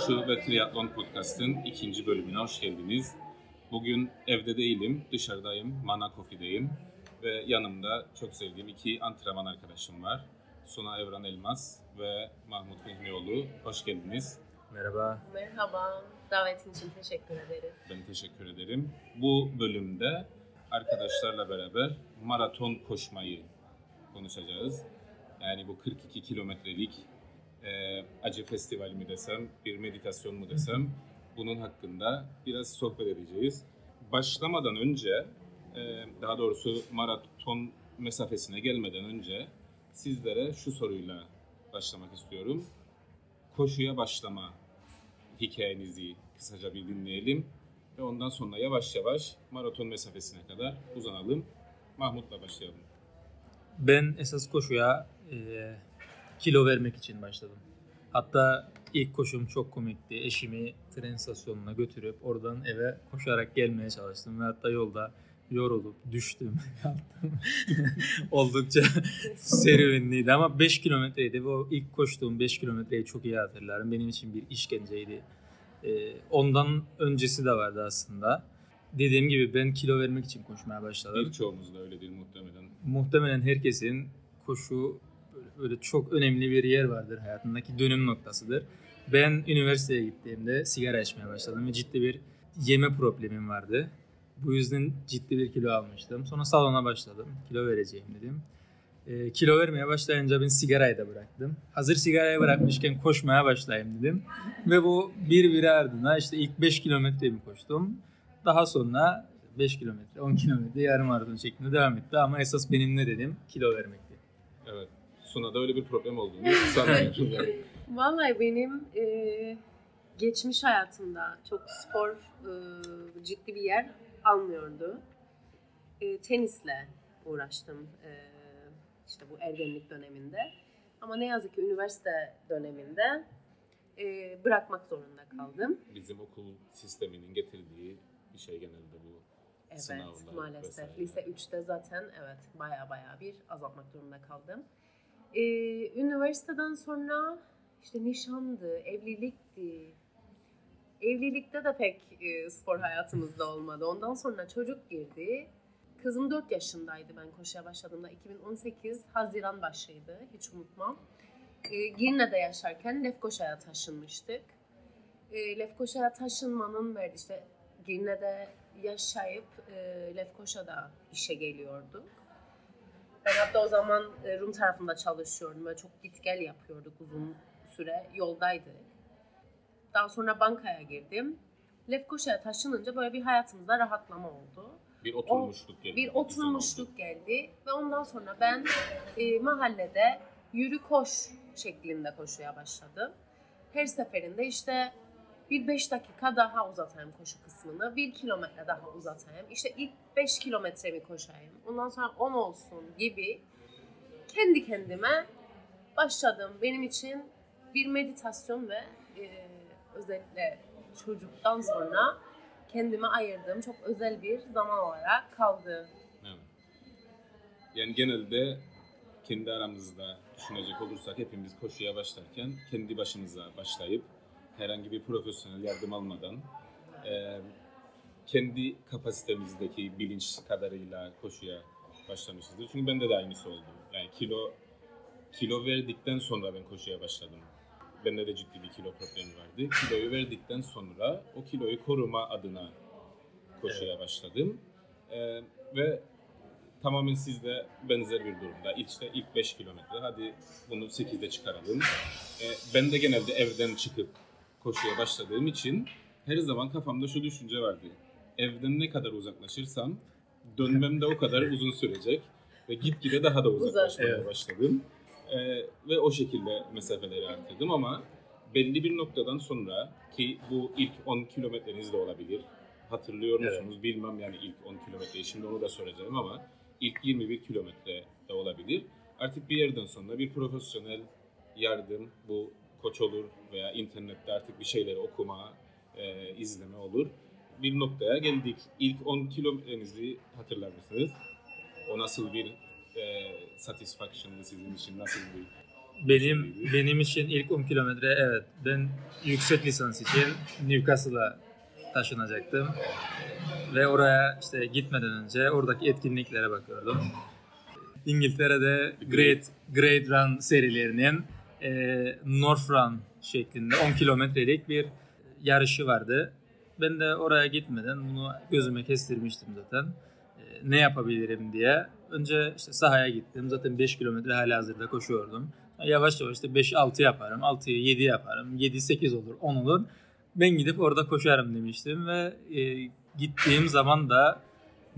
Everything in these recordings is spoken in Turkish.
Koşu ve Triatlon Podcast'ın ikinci bölümüne hoş geldiniz. Bugün evde değilim, dışarıdayım, Mana Coffee'deyim ve yanımda çok sevdiğim iki antrenman arkadaşım var. Suna Evran Elmas ve Mahmut Fehmioğlu. Hoş geldiniz. Merhaba. Merhaba. Davetin için teşekkür ederiz. Ben teşekkür ederim. Bu bölümde arkadaşlarla beraber maraton koşmayı konuşacağız. Yani bu 42 kilometrelik e, acı festivali mi desem, bir meditasyon mu desem bunun hakkında biraz sohbet edeceğiz. Başlamadan önce, e, daha doğrusu maraton mesafesine gelmeden önce sizlere şu soruyla başlamak istiyorum. Koşuya başlama hikayenizi kısaca bir dinleyelim ve ondan sonra yavaş yavaş maraton mesafesine kadar uzanalım. Mahmut'la başlayalım. Ben esas koşuya e, kilo vermek için başladım. Hatta ilk koşum çok komikti. Eşimi tren istasyonuna götürüp oradan eve koşarak gelmeye çalıştım ve hatta yolda yorulup düştüm. Oldukça serüvenliydi ama 5 kilometreydi ve o ilk koştuğum 5 kilometreyi çok iyi hatırlarım. Benim için bir işkenceydi. Ee, ondan öncesi de vardı aslında. Dediğim gibi ben kilo vermek için koşmaya başladım. Birçoğumuz da öyle değil muhtemelen. Muhtemelen herkesin koşu böyle çok önemli bir yer vardır hayatındaki dönüm noktasıdır. Ben üniversiteye gittiğimde sigara içmeye başladım ve ciddi bir yeme problemim vardı. Bu yüzden ciddi bir kilo almıştım. Sonra salona başladım. Kilo vereceğim dedim. E, kilo vermeye başlayınca ben sigarayı da bıraktım. Hazır sigarayı bırakmışken koşmaya başlayayım dedim. Ve bu bir bir ardına işte ilk 5 kilometre mi koştum. Daha sonra 5 kilometre, 10 kilometre yarım maraton şeklinde devam etti. Ama esas benim ne dedim? Kilo vermekti. Evet. Suna'da öyle bir problem olduğunu sanmıyorum. yani. Vallahi benim e, geçmiş hayatımda çok spor e, ciddi bir yer almıyordu. E, tenisle uğraştım e, işte bu ergenlik döneminde. Ama ne yazık ki üniversite döneminde e, bırakmak zorunda kaldım. Bizim okul sisteminin getirdiği bir şey genelde bu. Evet Sınavlar maalesef. vesaire. Lise 3'te zaten evet baya baya bir azaltmak durumunda kaldım. Ee, üniversiteden sonra işte nişandı, evlilikti. Evlilikte de pek e, spor hayatımızda olmadı. Ondan sonra çocuk girdi. Kızım 4 yaşındaydı ben koşuya başladığımda. 2018 Haziran başıydı. Hiç unutmam. Ee, Girne'de yaşarken Lefkoşa'ya taşınmıştık. Ee, Lefkoşa'ya taşınmanın verdi işte Girne'de yaşayıp e, Lefkoşa'da işe geliyorduk. Ben hatta o zaman e, Rum tarafında çalışıyordum ve çok git gel yapıyorduk uzun süre yoldaydık. Daha sonra bankaya girdim. Lefkoşa'ya taşınınca böyle bir hayatımızda rahatlama oldu. Bir oturmuşluk geldi. Bir oturmuşluk geldi ve ondan sonra ben e, mahallede yürü koş şeklinde koşuya başladım. Her seferinde işte bir 5 dakika daha uzatayım koşu kısmını, bir kilometre daha uzatayım. İşte ilk 5 kilometremi koşayım, ondan sonra 10 olsun gibi kendi kendime başladım. Benim için bir meditasyon ve e, özellikle çocuktan sonra kendime ayırdığım çok özel bir zaman olarak kaldı. Yani genelde kendi aramızda düşünecek olursak hepimiz koşuya başlarken kendi başımıza başlayıp herhangi bir profesyonel yardım almadan e, kendi kapasitemizdeki bilinç kadarıyla koşuya başlamışızdır. Çünkü bende de aynısı oldu. Yani kilo kilo verdikten sonra ben koşuya başladım. Bende de ciddi bir kilo problemi vardı. Kiloyu verdikten sonra o kiloyu koruma adına koşuya başladım. E, ve tamamen sizde benzer bir durumda. İşte ilk 5 kilometre hadi bunu 8'de çıkaralım. E, ben de genelde evden çıkıp koşuya başladığım için her zaman kafamda şu düşünce vardı. Evden ne kadar uzaklaşırsam dönmem de o kadar uzun sürecek ve gitgide daha da uzaklaşmaya Evet. başladım. E, ve o şekilde mesafeleri arttırdım ama belli bir noktadan sonra ki bu ilk 10 kilometreniz de olabilir. Hatırlıyor Evet. musunuz bilmem yani ilk 10 kilometreyi şimdi onu da soracağım ama ilk 21 kilometre de olabilir. Artık bir yerden sonra bir profesyonel yardım bu koç olur veya internette artık bir şeyleri okuma, e, izleme olur. Bir noktaya geldik. İlk 10 kilometrenizi hatırlar mısınız? O nasıl bir e, satisfaction'dı sizin için? Nasıl bir Benim benim için ilk 10 kilometre evet. Ben yüksek lisans için Newcastle'a taşınacaktım. Ve oraya işte gitmeden önce oradaki etkinliklere bakıyordum. İngiltere'de Great Great Run serilerinin e, North Run şeklinde 10 kilometrelik bir yarışı vardı. Ben de oraya gitmeden bunu gözüme kestirmiştim zaten. E, ne yapabilirim diye. Önce işte sahaya gittim. Zaten 5 kilometre hala hazırda koşuyordum. Yavaş yavaş işte 5-6 yaparım. 6'yı 7 yaparım. 7-8 olur, 10 olur. Ben gidip orada koşarım demiştim ve e, gittiğim zaman da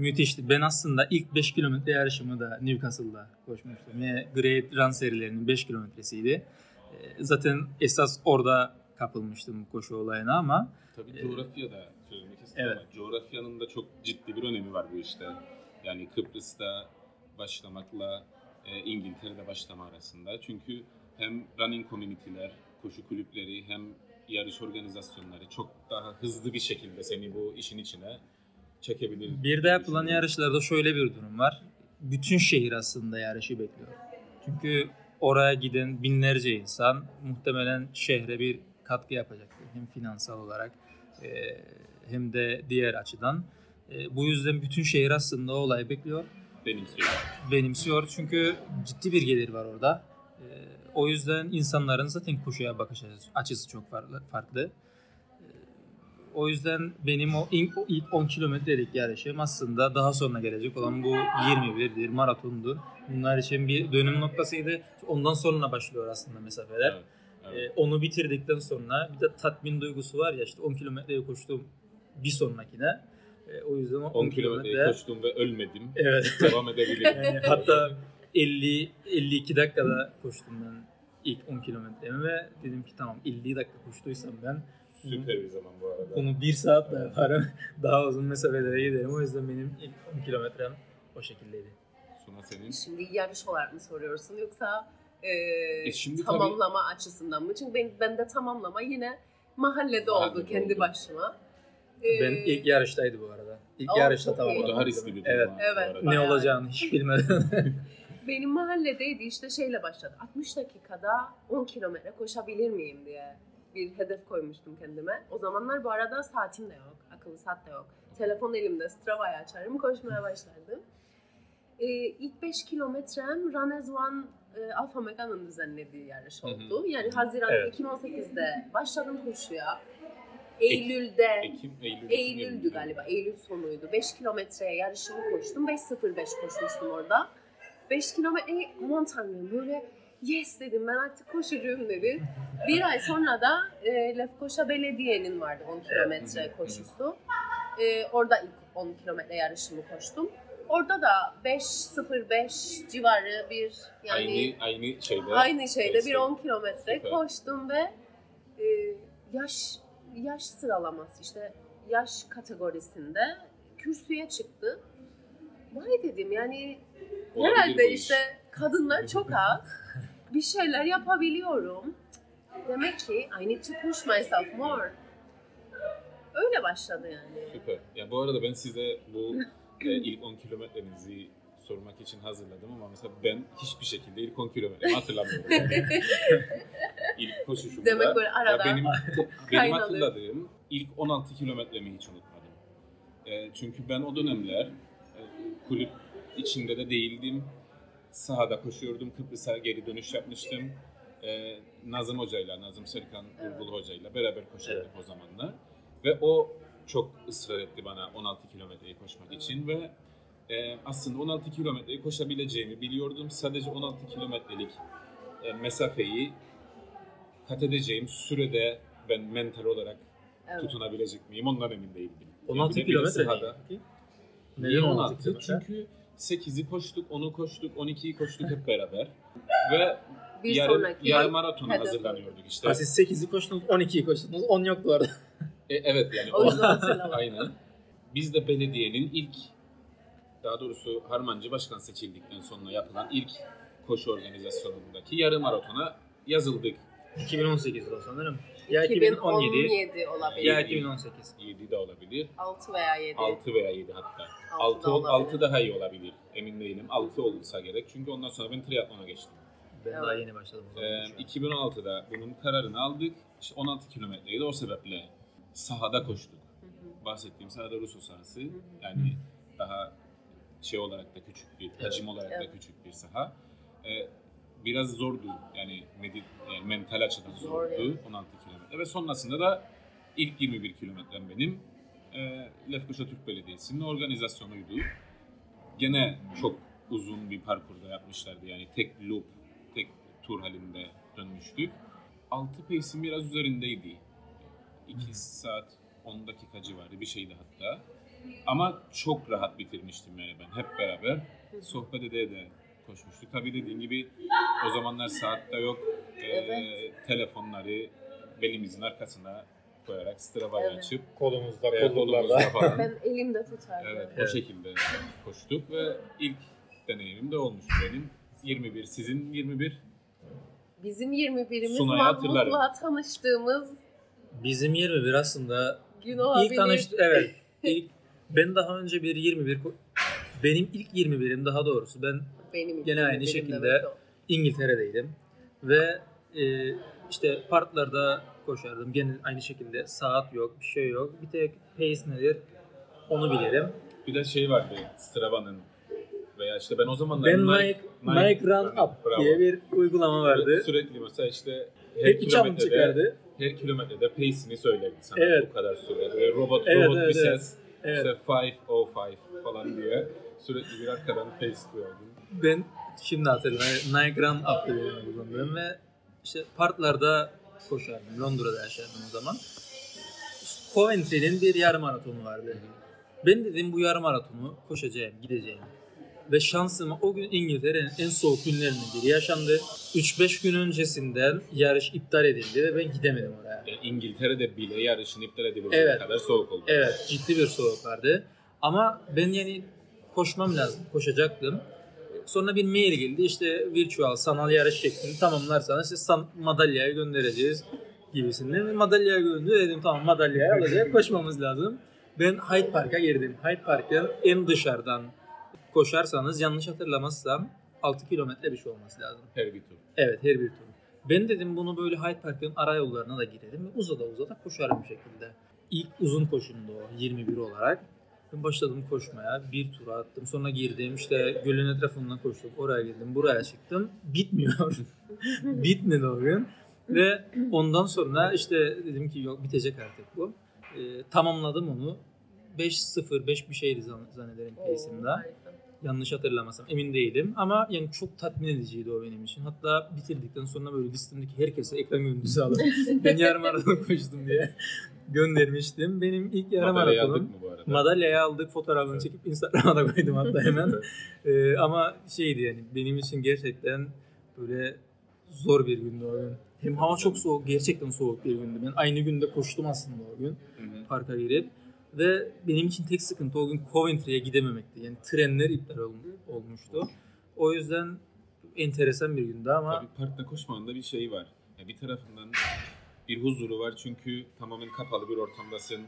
müthişti. Ben aslında ilk 5 kilometre yarışımı da Newcastle'da koşmuştum. Ve Great Run serilerinin 5 kilometresiydi. E, zaten esas orada kapılmıştım koşu olayına ama Tabii coğrafya da söylemek istedim Evet. coğrafyanın da çok ciddi bir önemi var bu işte. Yani Kıbrıs'ta başlamakla e, İngiltere'de başlama arasında. Çünkü hem running community'ler, koşu kulüpleri hem yarış organizasyonları çok daha hızlı bir şekilde seni bu işin içine çekebilir. Bir de yapılan yarışlarda şöyle bir durum var. Bütün şehir aslında yarışı bekliyor. Çünkü oraya giden binlerce insan muhtemelen şehre bir katkı yapacaktır. Hem finansal olarak e, hem de diğer açıdan. E, bu yüzden bütün şehir aslında o olayı bekliyor. benimsiyor. benimsiyor. Çünkü ciddi bir gelir var orada. Ee, o yüzden insanların zaten koşuya bakış açısı çok farklı. O yüzden benim o ilk, o ilk 10 kilometrelik yarışım aslında daha sonra gelecek olan bu 21'dir, maratondur. Bunlar için bir dönüm noktasıydı. Ondan sonra başlıyor aslında mesafeler. Evet, evet. Ee, onu bitirdikten sonra bir de tatmin duygusu var ya işte 10 kilometreyi koştum bir sonrakine. Ee, o yüzden o 10 kilometreyi kilometre- koştum ve ölmedim. Evet. Devam edebilirim. Yani hatta 50 52 dakikada koştum ben ilk 10 kilometremi ve dedim ki tamam 50 dakika koştuysam ben Süper bir zaman bu arada. bunu bir saat daha yaparım. Daha uzun mesafelere giderim. O yüzden benim ilk 10 kilometrem o şekildeydi. Suna senin. Şimdi yarış olarak mı soruyorsun yoksa e, E şimdi tamamlama açısından mı? Çünkü ben, ben de tamamlama yine mahallede oldu Mahallede kendi oldu. başıma. Ben Ee, ilk yarıştaydı bu arada. İlk Aa, yarışta tamamladım. O daha riskli bir durum. Evet. Evet. Ne olacağını hiç bilmeden. Benim mahalledeydi işte şeyle başladı. 60 dakikada 10 kilometre koşabilir miyim diye bir hedef koymuştum kendime. O zamanlar bu arada saatim de yok. Akıllı saat de yok. Telefon elimde Strava'yı açarım koşmaya başlardım. Ee, ilk 5 kilometrem Run as One e, Alfa Mega'nın düzenlediği yarış Hı hı. oldu. Yani Haziran Evet. 2018'de başladım koşuya. Eylül'de Ekim, Eylül. Eylül'dü galiba. Eylül sonuydu. 5 kilometreye yarışımı koştum. 5.05 koşmuştum orada. 5 kilometreyi aman tanrım böyle yes dedim ben artık koşucuyum dedim. Bir ay sonra da e, Lefkoşa Belediye'nin vardı 10 kilometre koşusu. E, orada ilk 10 kilometre yarışımı koştum. Orada da 5.05 civarı bir yani Aynı, aynı şeyde. Aynı şeyde bir Neyse. 10 kilometre koştum ve e, yaş yaş sıralaması işte yaş kategorisinde kürsüye çıktı. Vay dedim yani Olabilir herhalde işte kadınlar çok az. Bir şeyler yapabiliyorum. Demek ki I need to push myself more. Öyle başladı yani. Süper. Ya bu arada ben size bu e, ilk 10 kilometrenizi sormak için hazırladım ama mesela ben hiçbir şekilde ilk 10 kilometremi hatırlamıyorum. Yani. ilk koşuşumda. Demek böyle ya arada benim, benim kaynalı. hatırladığım ilk 16 kilometremi hiç unutmadım. E, çünkü ben o dönemler e, kulüp içinde de değildim. Sahada koşuyordum. Kıbrıs'a geri dönüş yapmıştım. E, Nazım Hoca'yla, Nazım Serkan Evet. Hoca'yla beraber koşuyorduk Evet. o zamanlar. Ve o çok ısrar etti bana 16 kilometreyi koşmak için ve e, aslında 16 kilometreyi koşabileceğimi biliyordum. Sadece 16 kilometrelik e, mesafeyi kat edeceğim sürede ben mental olarak Evet. tutunabilecek miyim ondan emin değildim. 16 Bir de bir kilometre sahada-? Niye Neden 16? 16 kilometre? Çünkü 8'i koştuk, 10'u koştuk, 12'yi koştuk hep beraber. Ve Bir yarı, sonraki yarı maratona hedef hazırlanıyorduk işte. Ha, siz 8'i koştunuz, 12'yi koştunuz, 10 yoktu orada. E, evet yani O yüzden aynen. Biz de belediyenin ilk, daha doğrusu Harmancı Başkan seçildikten sonra yapılan ilk koşu organizasyonundaki yarı maratona yazıldık. 2018'de o sanırım. Ya 2017 2017 olabilir. ya 2018. 7 de olabilir. 6 veya 7. 6 veya 7 hatta. Altı 6, da olabilir. 6 daha iyi olabilir. Emin değilim. 6 olsa gerek. Çünkü ondan sonra ben triatlona geçtim. Ben Evet. daha yeni başladım o zaman. Ee, koşuya. 2016'da bunun kararını aldık. İşte 16 kilometreydi. O sebeple sahada koştuk. Hı hı. Bahsettiğim sahada Rus sahası. hı. Yani daha şey olarak da küçük bir, Evet. hacim olarak Evet. da küçük bir saha. Ee, biraz zordu. Yani, medi- yani mental açıdan Zor, zordu. evet. 16 kilometre. Ve sonrasında da ilk 21 kilometrem benim. E, Lefkoşa Türk Belediyesi'nin organizasyonuydu. Gene çok uzun bir parkurda yapmışlardı. Yani tek loop, tek tur halinde dönmüştük. 6 pace'in biraz üzerindeydi. 2 saat 10 dakika civarı bir şeydi hatta. Ama çok rahat bitirmiştim yani ben hep beraber. Sohbet ede de koşmuştuk. Tabii dediğin gibi o zamanlar saatte yok. Ee, Evet. Telefonları belimizin arkasına koyarak Strava'yı Evet. açıp kolumuzda, e, kolumuzda falan. Ben elimde tutardım. Evet, Evet. o şekilde koştuk ve ilk deneyimim de olmuştu benim. 21, sizin 21. Bizim 21'imiz Sunay'ı hatırlarım. Mahmut'la tanıştığımız Bizim 21 aslında gün ilk tanıştı evet. İlk ben daha önce bir 21 ko- benim ilk 21'im daha doğrusu ben Benim Gene aynı 21'im şekilde. İngiltere'deydim ve e, işte parklarda koşardım. Gene aynı şekilde saat yok, bir şey yok. Bir tek pace nedir onu bilirim. Bir de şey vardı Strava'nın veya işte ben o zamanlar Ben Nike, Nike, Run Up bravo. diye bir uygulama vardı. Sürekli mesela işte her Hep kilometrede, çıkardı. her kilometrede pace'ini söylerdi sana Evet. bu kadar süre. Ve robot, Evet, robot evet, bir evet. ses Evet. işte 505 falan diye sürekli bir arkadan pace duyardın. Ben şimdi hatırlıyorum. Run Up'tı benim kullandığım ve işte parklarda koşardım. Londra'da yaşardım o zaman. Coventry'nin bir yarım maratonu vardı. Ben dedim bu yarım maratonu koşacağım, gideceğim. Ve şansıma o gün İngiltere'nin en soğuk günlerinden biri yaşandı. 3-5 gün öncesinden yarış iptal edildi ve ben gidemedim oraya. Yani İngiltere'de bile yarışın iptal edilecek Evet. kadar soğuk oldu. Evet ciddi bir soğuk vardı. Ama ben yani koşmam lazım. Koşacaktım. Sonra bir mail geldi işte virtual sanal yarış şeklinde tamamlarsanız size san- madalyayı göndereceğiz gibisinden. Ve Madalyayı gönderdi dedim tamam madalyayı alacağız koşmamız lazım. Ben Hyde Park'a girdim. Hyde Park'ın en dışarıdan koşarsanız yanlış hatırlamazsam 6 kilometre bir şey olması lazım. Her bir tur. Evet her bir tur. Ben dedim bunu böyle Hyde Park'ın ara yollarına da girelim ve uzada uzada koşarım bir şekilde. İlk uzun koşumdu o 21 olarak. Ben başladım koşmaya. Bir tur attım. Sonra girdim. işte gölün etrafından koştum. Oraya girdim. Buraya çıktım. Bitmiyor. Bitmedi o gün. Ve ondan sonra işte dedim ki yok bitecek artık bu. Ee, tamamladım onu. 5-0, 5 bir şeydi zan- zannederim pace'imde. Yanlış hatırlamasam emin değilim ama yani çok tatmin ediciydi o benim için. Hatta bitirdikten sonra böyle listemdeki herkese ekran görüntüsü alıp ben yarım maraton koştum diye göndermiştim. Benim ilk yarım Madalyayı maratonum. aldık mı bu arada? Madalyayı aldık, fotoğrafını Evet. çekip Instagram'a da koydum hatta hemen. Ee, ama şeydi yani benim için gerçekten böyle zor bir gündü o gün. Hem hava çok soğuk, gerçekten soğuk bir gündü. Ben aynı günde koştum aslında o gün Hı hı. parka girip ve benim için tek sıkıntı o gün Coventry'ye gidememekti. Yani trenler iptal ol- olmuştu. O yüzden enteresan bir gündü ama Tabii parkta koşmanın da bir şeyi var. Yani bir tarafından bir huzuru var çünkü tamamen kapalı bir ortamdasın.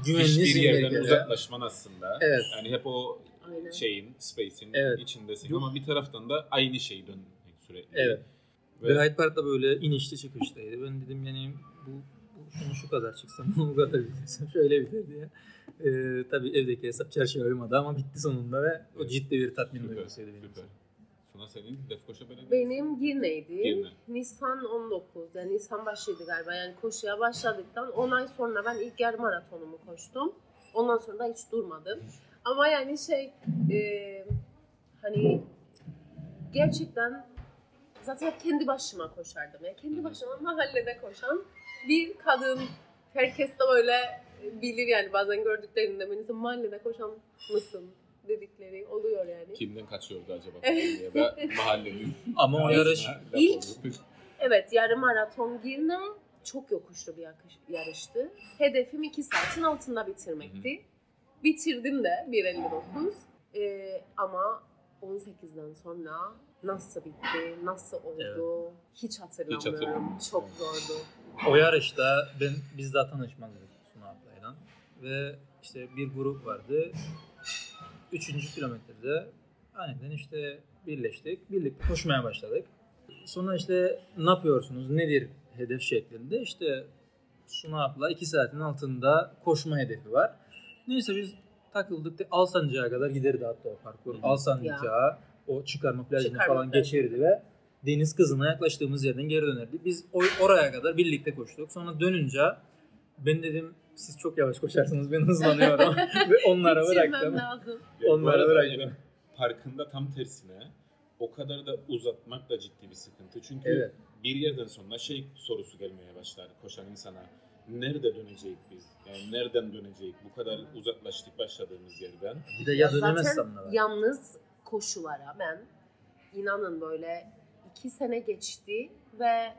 Hiçbir güvenlisin yerden de. uzaklaşman aslında. Evet. Yani hep o Aynen. şeyin, space'in Evet. içindesin ama bir taraftan da aynı şeyi dönmek sürekli. Evet. Ve, Ve Hyde Park'ta böyle inişli çıkıştaydı. Ben dedim yani bu, bu şunu şu kadar çıksam bu kadar bitirsem şöyle biter diye. Ee, tabii evdeki hesap çarşıya uymadı ama bitti sonunda ve o Evet. ciddi bir tatmin duygusuydu benim süper. için. Suna senin Lefkoşa Belediyesi. Benim Girne'ydi. Girne. Nisan 19. Yani Nisan başıydı galiba. Yani koşuya başladıktan 10 ay sonra ben ilk yarım maratonumu koştum. Ondan sonra da hiç durmadım. Ama yani şey e, hani gerçekten zaten hep kendi başıma koşardım. Yani kendi başıma mahallede koşan bir kadın. Herkes de böyle bilir yani bazen gördüklerinde beni "Sen mahallede koşan mısın dedikleri oluyor yani. Kimden kaçıyordu acaba falan diye. Ve mahallenin. Ama o yarış İlk-. Evet yarım maraton Girne çok yokuşlu bir yarıştı. Hedefim 2 saatin altında bitirmekti. Bitirdim de 1.59. Ee, ama 18'den sonra nasıl bitti, nasıl oldu hiç hatırlamıyorum. hatırlamıyorum. çok zordu. O yarışta ben biz daha tanışmadık Suna ablayla ve işte bir grup vardı. Üçüncü kilometrede aniden işte birleştik. Birlikte koşmaya başladık. Sonra işte ne yapıyorsunuz, nedir hedef şeklinde. İşte Suna abla 2 saatin altında koşma hedefi var. Neyse biz takıldık da Alsancak'a kadar giderdi hatta o parkur. Alsancak'a o çıkarma plajını Çıkarma falan plajı. geçerdi ve deniz kızına yaklaştığımız yerden geri dönerdi. Biz oraya kadar birlikte koştuk. Sonra dönünce ben dedim siz çok yavaş koşarsınız ben hızlanıyorum ve onlara bıraktım. lazım. Onlara bıraktım. Parkında tam tersine o kadar da uzatmak da ciddi bir sıkıntı. Çünkü Evet. bir yerden sonra şey sorusu gelmeye başlar koşan insana. Nerede dönecek biz? Yani nereden dönecek? Bu kadar uzaklaştık başladığımız yerden. Bir de ya dönemezsem de var. yalnız koşulara ben inanın böyle iki sene geçti ve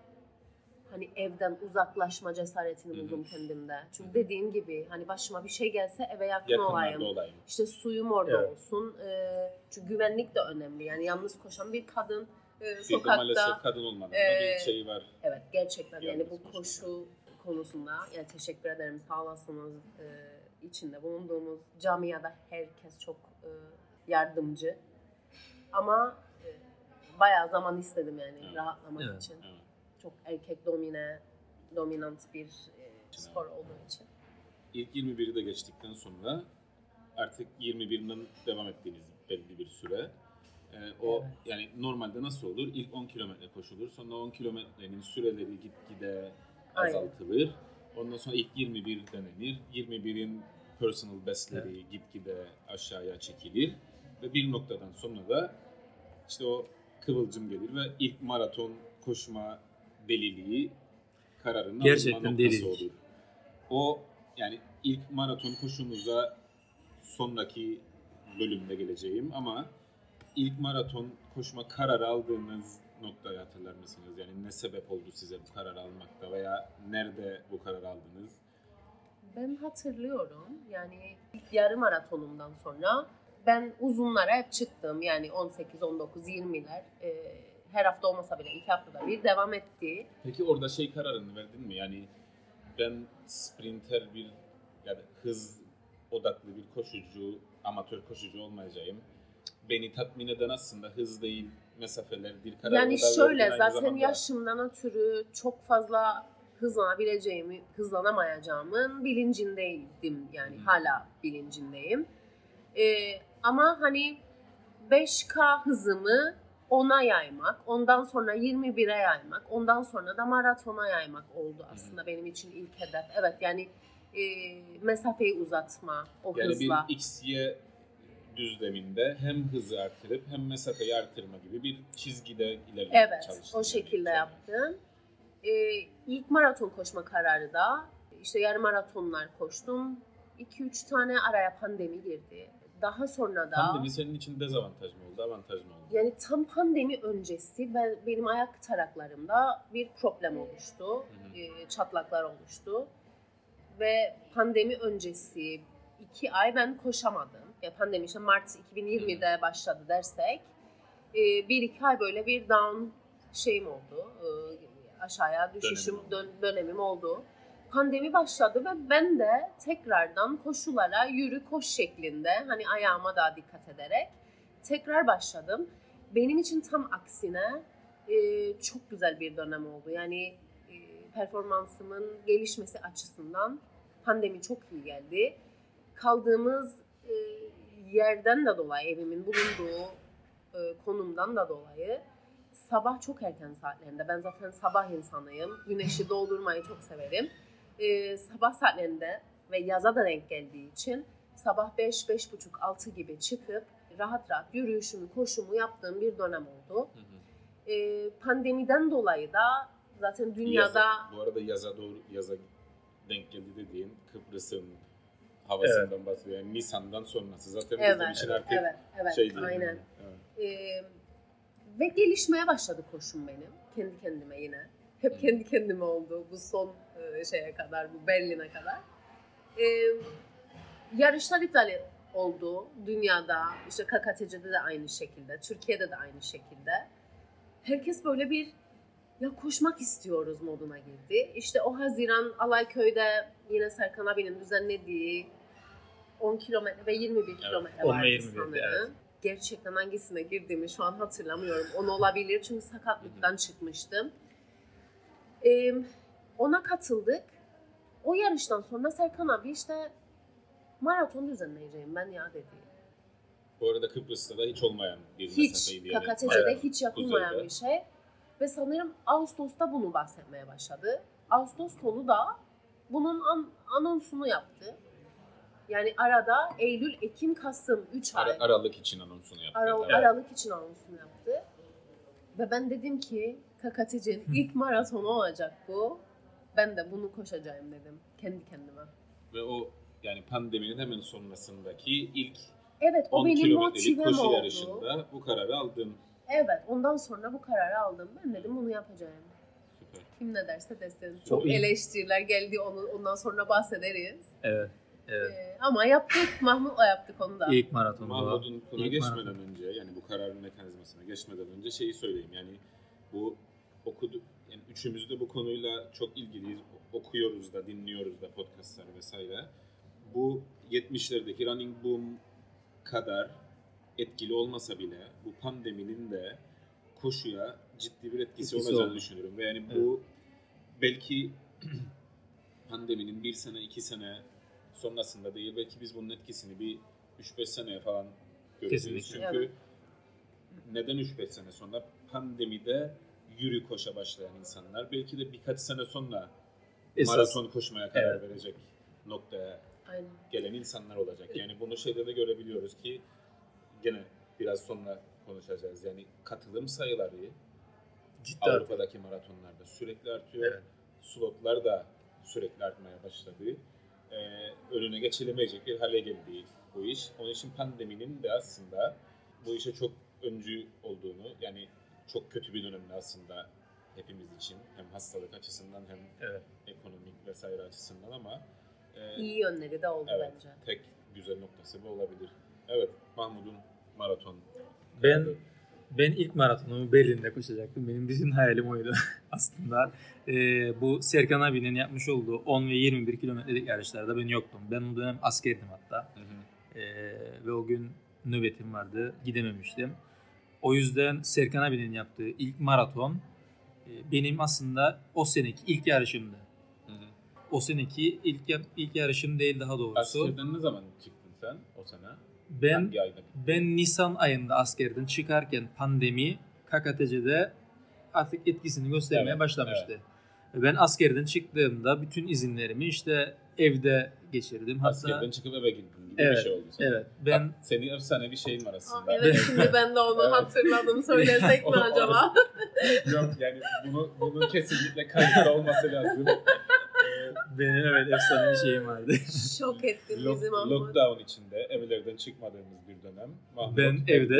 hani evden uzaklaşma cesaretini buldum kendimde. Çünkü Hı hı. dediğim gibi hani başıma bir şey gelse eve yakın Yakınlarda olayım. olayım. İşte suyum orada Evet. olsun. Ee, çünkü güvenlik de önemli. Yani yalnız koşan bir kadın e, Bir sokakta maalesef kadın olmadığında Ee, bir şey var. Evet gerçekten yani Yalnız bu koşmak. koşu konusunda yani teşekkür ederim sağ olasınız e, içinde bulunduğumuz camiada herkes çok e, yardımcı ama e, bayağı zaman istedim yani Evet. rahatlamak Evet. için. Evet. Çok erkek domine dominant bir e, spor olduğu için. İlk 21'i de geçtikten sonra artık 21'den devam ettiğiniz belli bir süre. Ee, o Evet. yani normalde nasıl olur? İlk 10 kilometre koşulur. Sonra 10 kilometrenin süreleri gitgide Aynen. azaltılır. Ondan sonra ilk 21 denenir. 21'in personal bestleri gitgide aşağıya çekilir. Ve bir noktadan sonra da işte o kıvılcım gelir ve ilk maraton koşma deliliği kararının Gerçekten alınma noktası delilik. olur. O yani ilk maraton koşumuza sonraki bölümde geleceğim ama ilk maraton koşma kararı aldığınız noktayı hatırlar mısınız? Yani ne sebep oldu size bu kararı almakta veya nerede bu kararı aldınız? Ben hatırlıyorum yani ilk yarım maratonumdan sonra ben uzunlara hep çıktım yani 18, 19, 20'ler e, her hafta olmasa bile iki haftada bir devam etti. Peki orada şey kararını verdin mi? Yani ben sprinter bir yani hız odaklı bir koşucu, amatör koşucu olmayacağım. Beni tatmin eden aslında hız değil, mesafelerdir. Kararını Yani da şöyle zaten zamanda. yaşımdan ötürü çok fazla hızlanabileceğimi, hızlanamayacağımın bilincindeydim. Yani Hı. hala bilincindeyim. Ee, ama hani 5K hızımı 10'a yaymak, ondan sonra 21'e yaymak, ondan sonra da maratona yaymak oldu aslında benim için ilk hedef. Evet yani e, mesafeyi uzatma o Yani hızla. bir XY düzleminde hem hızı artırıp hem mesafeyi artırma gibi bir çizgide ilerlemeye Evet, çalıştın. o yani. şekilde yaptım. Ee, ilk maraton koşma kararı da işte yarım maratonlar koştum. 2-3 tane araya pandemi girdi. Daha sonra da Pandemi senin için dezavantaj mı oldu, avantaj mı oldu? yani tam pandemi öncesi ben benim ayak taraklarımda bir problem oluştu. Hı hı. Ee, çatlaklar oluştu. Ve pandemi öncesi iki ay ben koşamadım. Ya pandemi işte Mart 2020'de başladı dersek e, bir iki ay böyle bir down şeyim oldu. E, aşağıya düşüşüm Dönemim dön- dönemim oldu. Pandemi başladı ve ben de tekrardan koşulara yürü koş şeklinde hani ayağıma daha dikkat ederek tekrar başladım. Benim için tam aksine e, çok güzel bir dönem oldu. Yani e, performansımın gelişmesi açısından pandemi çok iyi geldi. Kaldığımız e, yerden de dolayı, evimin bulunduğu e, konumdan da dolayı sabah çok erken saatlerinde, ben zaten sabah insanıyım, güneşi doldurmayı çok severim. E, sabah saatlerinde ve yaza da denk geldiği için sabah 5, 5.30, 6 gibi çıkıp rahat rahat yürüyüşümü, koşumu yaptığım bir dönem oldu. Hı hı. E, pandemiden dolayı da zaten dünyada... Yaza- bu arada yaza doğru yaza denk geldi dediğin Kıbrıs'ın havasından bahsediyor. Yani Nisan'dan sonrası zaten bizim Evet, için artık evet, evet, şey değil. aynen. Evet. Ee, ve gelişmeye başladı koşum benim. Kendi kendime yine. Hep kendi kendime oldu bu son şeye kadar, bu Berlin'e kadar. Ee, yarışlar iptal oldu dünyada. İşte KKTC'de de aynı şekilde, Türkiye'de de aynı şekilde. Herkes böyle bir ya koşmak istiyoruz moduna girdi. İşte o Haziran Alayköy'de yine Serkan abinin düzenlediği 10 kilometre ve 21 kilometre 10 ve vardı 21'di, sanırım. evet. gerçekten hangisine girdiğimi şu an hatırlamıyorum. Onu olabilir çünkü sakatlıktan çıkmıştım. Ee, ona katıldık. O yarıştan sonra Serkan abi işte maraton düzenleyeceğim ben ya dedi. Bu arada Kıbrıs'ta da hiç olmayan bir Hiç, mesafeydi. yani. KKTC'de Bayağı hiç yapılmayan kuzeyde. bir şey. Ve sanırım Ağustos'ta bunu bahsetmeye başladı. Ağustos sonu da bunun an- anonsunu yaptı. Yani arada Eylül, Ekim, Kasım 3 ay. Ara- Aralık için anonsunu yaptı. Ara- Evet. Aralık için anonsunu yaptı. Ve ben dedim ki KKTC'nin ilk maratonu olacak bu. Ben de bunu koşacağım dedim kendi kendime. Ve o yani pandeminin hemen sonrasındaki ilk Evet o 10 benim kilometrelik koşu oldu. yarışında bu kararı aldın. Evet ondan sonra bu kararı aldım. Ben dedim bunu yapacağım. Süper. Kim ne derse desin. Çok Çok iyi. eleştiriler geldi onu ondan sonra bahsederiz. Evet. Evet. Ee, ama yaptık. Mahmut'la yaptık onu da. İlk maratonu. Mahmut'un konuya İlk geçmeden maraton. önce yani bu kararın mekanizmasına geçmeden önce şeyi söyleyeyim. Yani bu okudu yani üçümüz de bu konuyla çok ilgiliyiz. Okuyoruz da, dinliyoruz da podcastları vesaire. Bu 70'lerdeki running boom kadar etkili olmasa bile bu pandeminin de koşuya ciddi bir etkisi, Etkisi olacağını oldu. düşünüyorum. Ve yani bu belki pandeminin bir sene, iki sene sonrasında değil. Belki biz bunun etkisini bir 3-5 seneye falan göreceğiz. Kesinlikle. Çünkü neden 3-5 sene sonra pandemide yürü koşa başlayan insanlar belki de birkaç sene sonra Esas. maraton koşmaya karar Evet. verecek noktaya Aynen. gelen insanlar olacak. Yani bunu şeyde de görebiliyoruz ki gene biraz sonra konuşacağız. Yani katılım sayıları Ciddi. Avrupa'daki maratonlarda sürekli artıyor. Evet. Slotlar da sürekli artmaya başladı. Ee, önüne geçilemeyecek bir hale geldi bu iş. Onun için pandeminin de aslında bu işe çok öncü olduğunu yani çok kötü bir dönemde aslında hepimiz için hem hastalık açısından hem Evet. ekonomik vesaire açısından ama e, İyi yönleri de oldu Evet. bence. tek güzel noktası bu olabilir. Evet, Mahmut'un maraton. Ben ben ilk maratonumu Berlin'de koşacaktım. Benim bütün hayalim oydu aslında. Ee, bu Serkan abinin yapmış olduğu 10 ve 21 kilometrelik yarışlarda ben yoktum. Ben o dönem askerdim hatta. Hı hı. Ee, ve o gün nöbetim vardı. Gidememiştim. O yüzden Serkan abinin yaptığı ilk maraton e, benim aslında o seneki ilk yarışımdı. Hı hı. O seneki ilk ilk yarışım değil daha doğrusu. Askerden ne zaman çıktın sen o sene? Ben? Ben Nisan ayında askerden çıkarken pandemi KKTC'de artık etkisini göstermeye Evet, başlamıştı. Ben askerden çıktığımda bütün izinlerimi işte evde geçirdim. Hatta Askerden çıkıp eve gittin gibi Evet, bir şey oldu sana. evet ben Ha, Senin efsane bir şeyin var Aa, aslında. evet şimdi ben de onu Evet. hatırladım. Söylesek mi acaba? Yok yani bunu, bunun kesinlikle kayıtlı olması lazım. Ee, benim evet efsane bir şeyim vardı. Şok ettin Lock- bizi Mahmut. lockdown içinde evlerden çıkmadığımız bir dönem. Mahmut Ben evde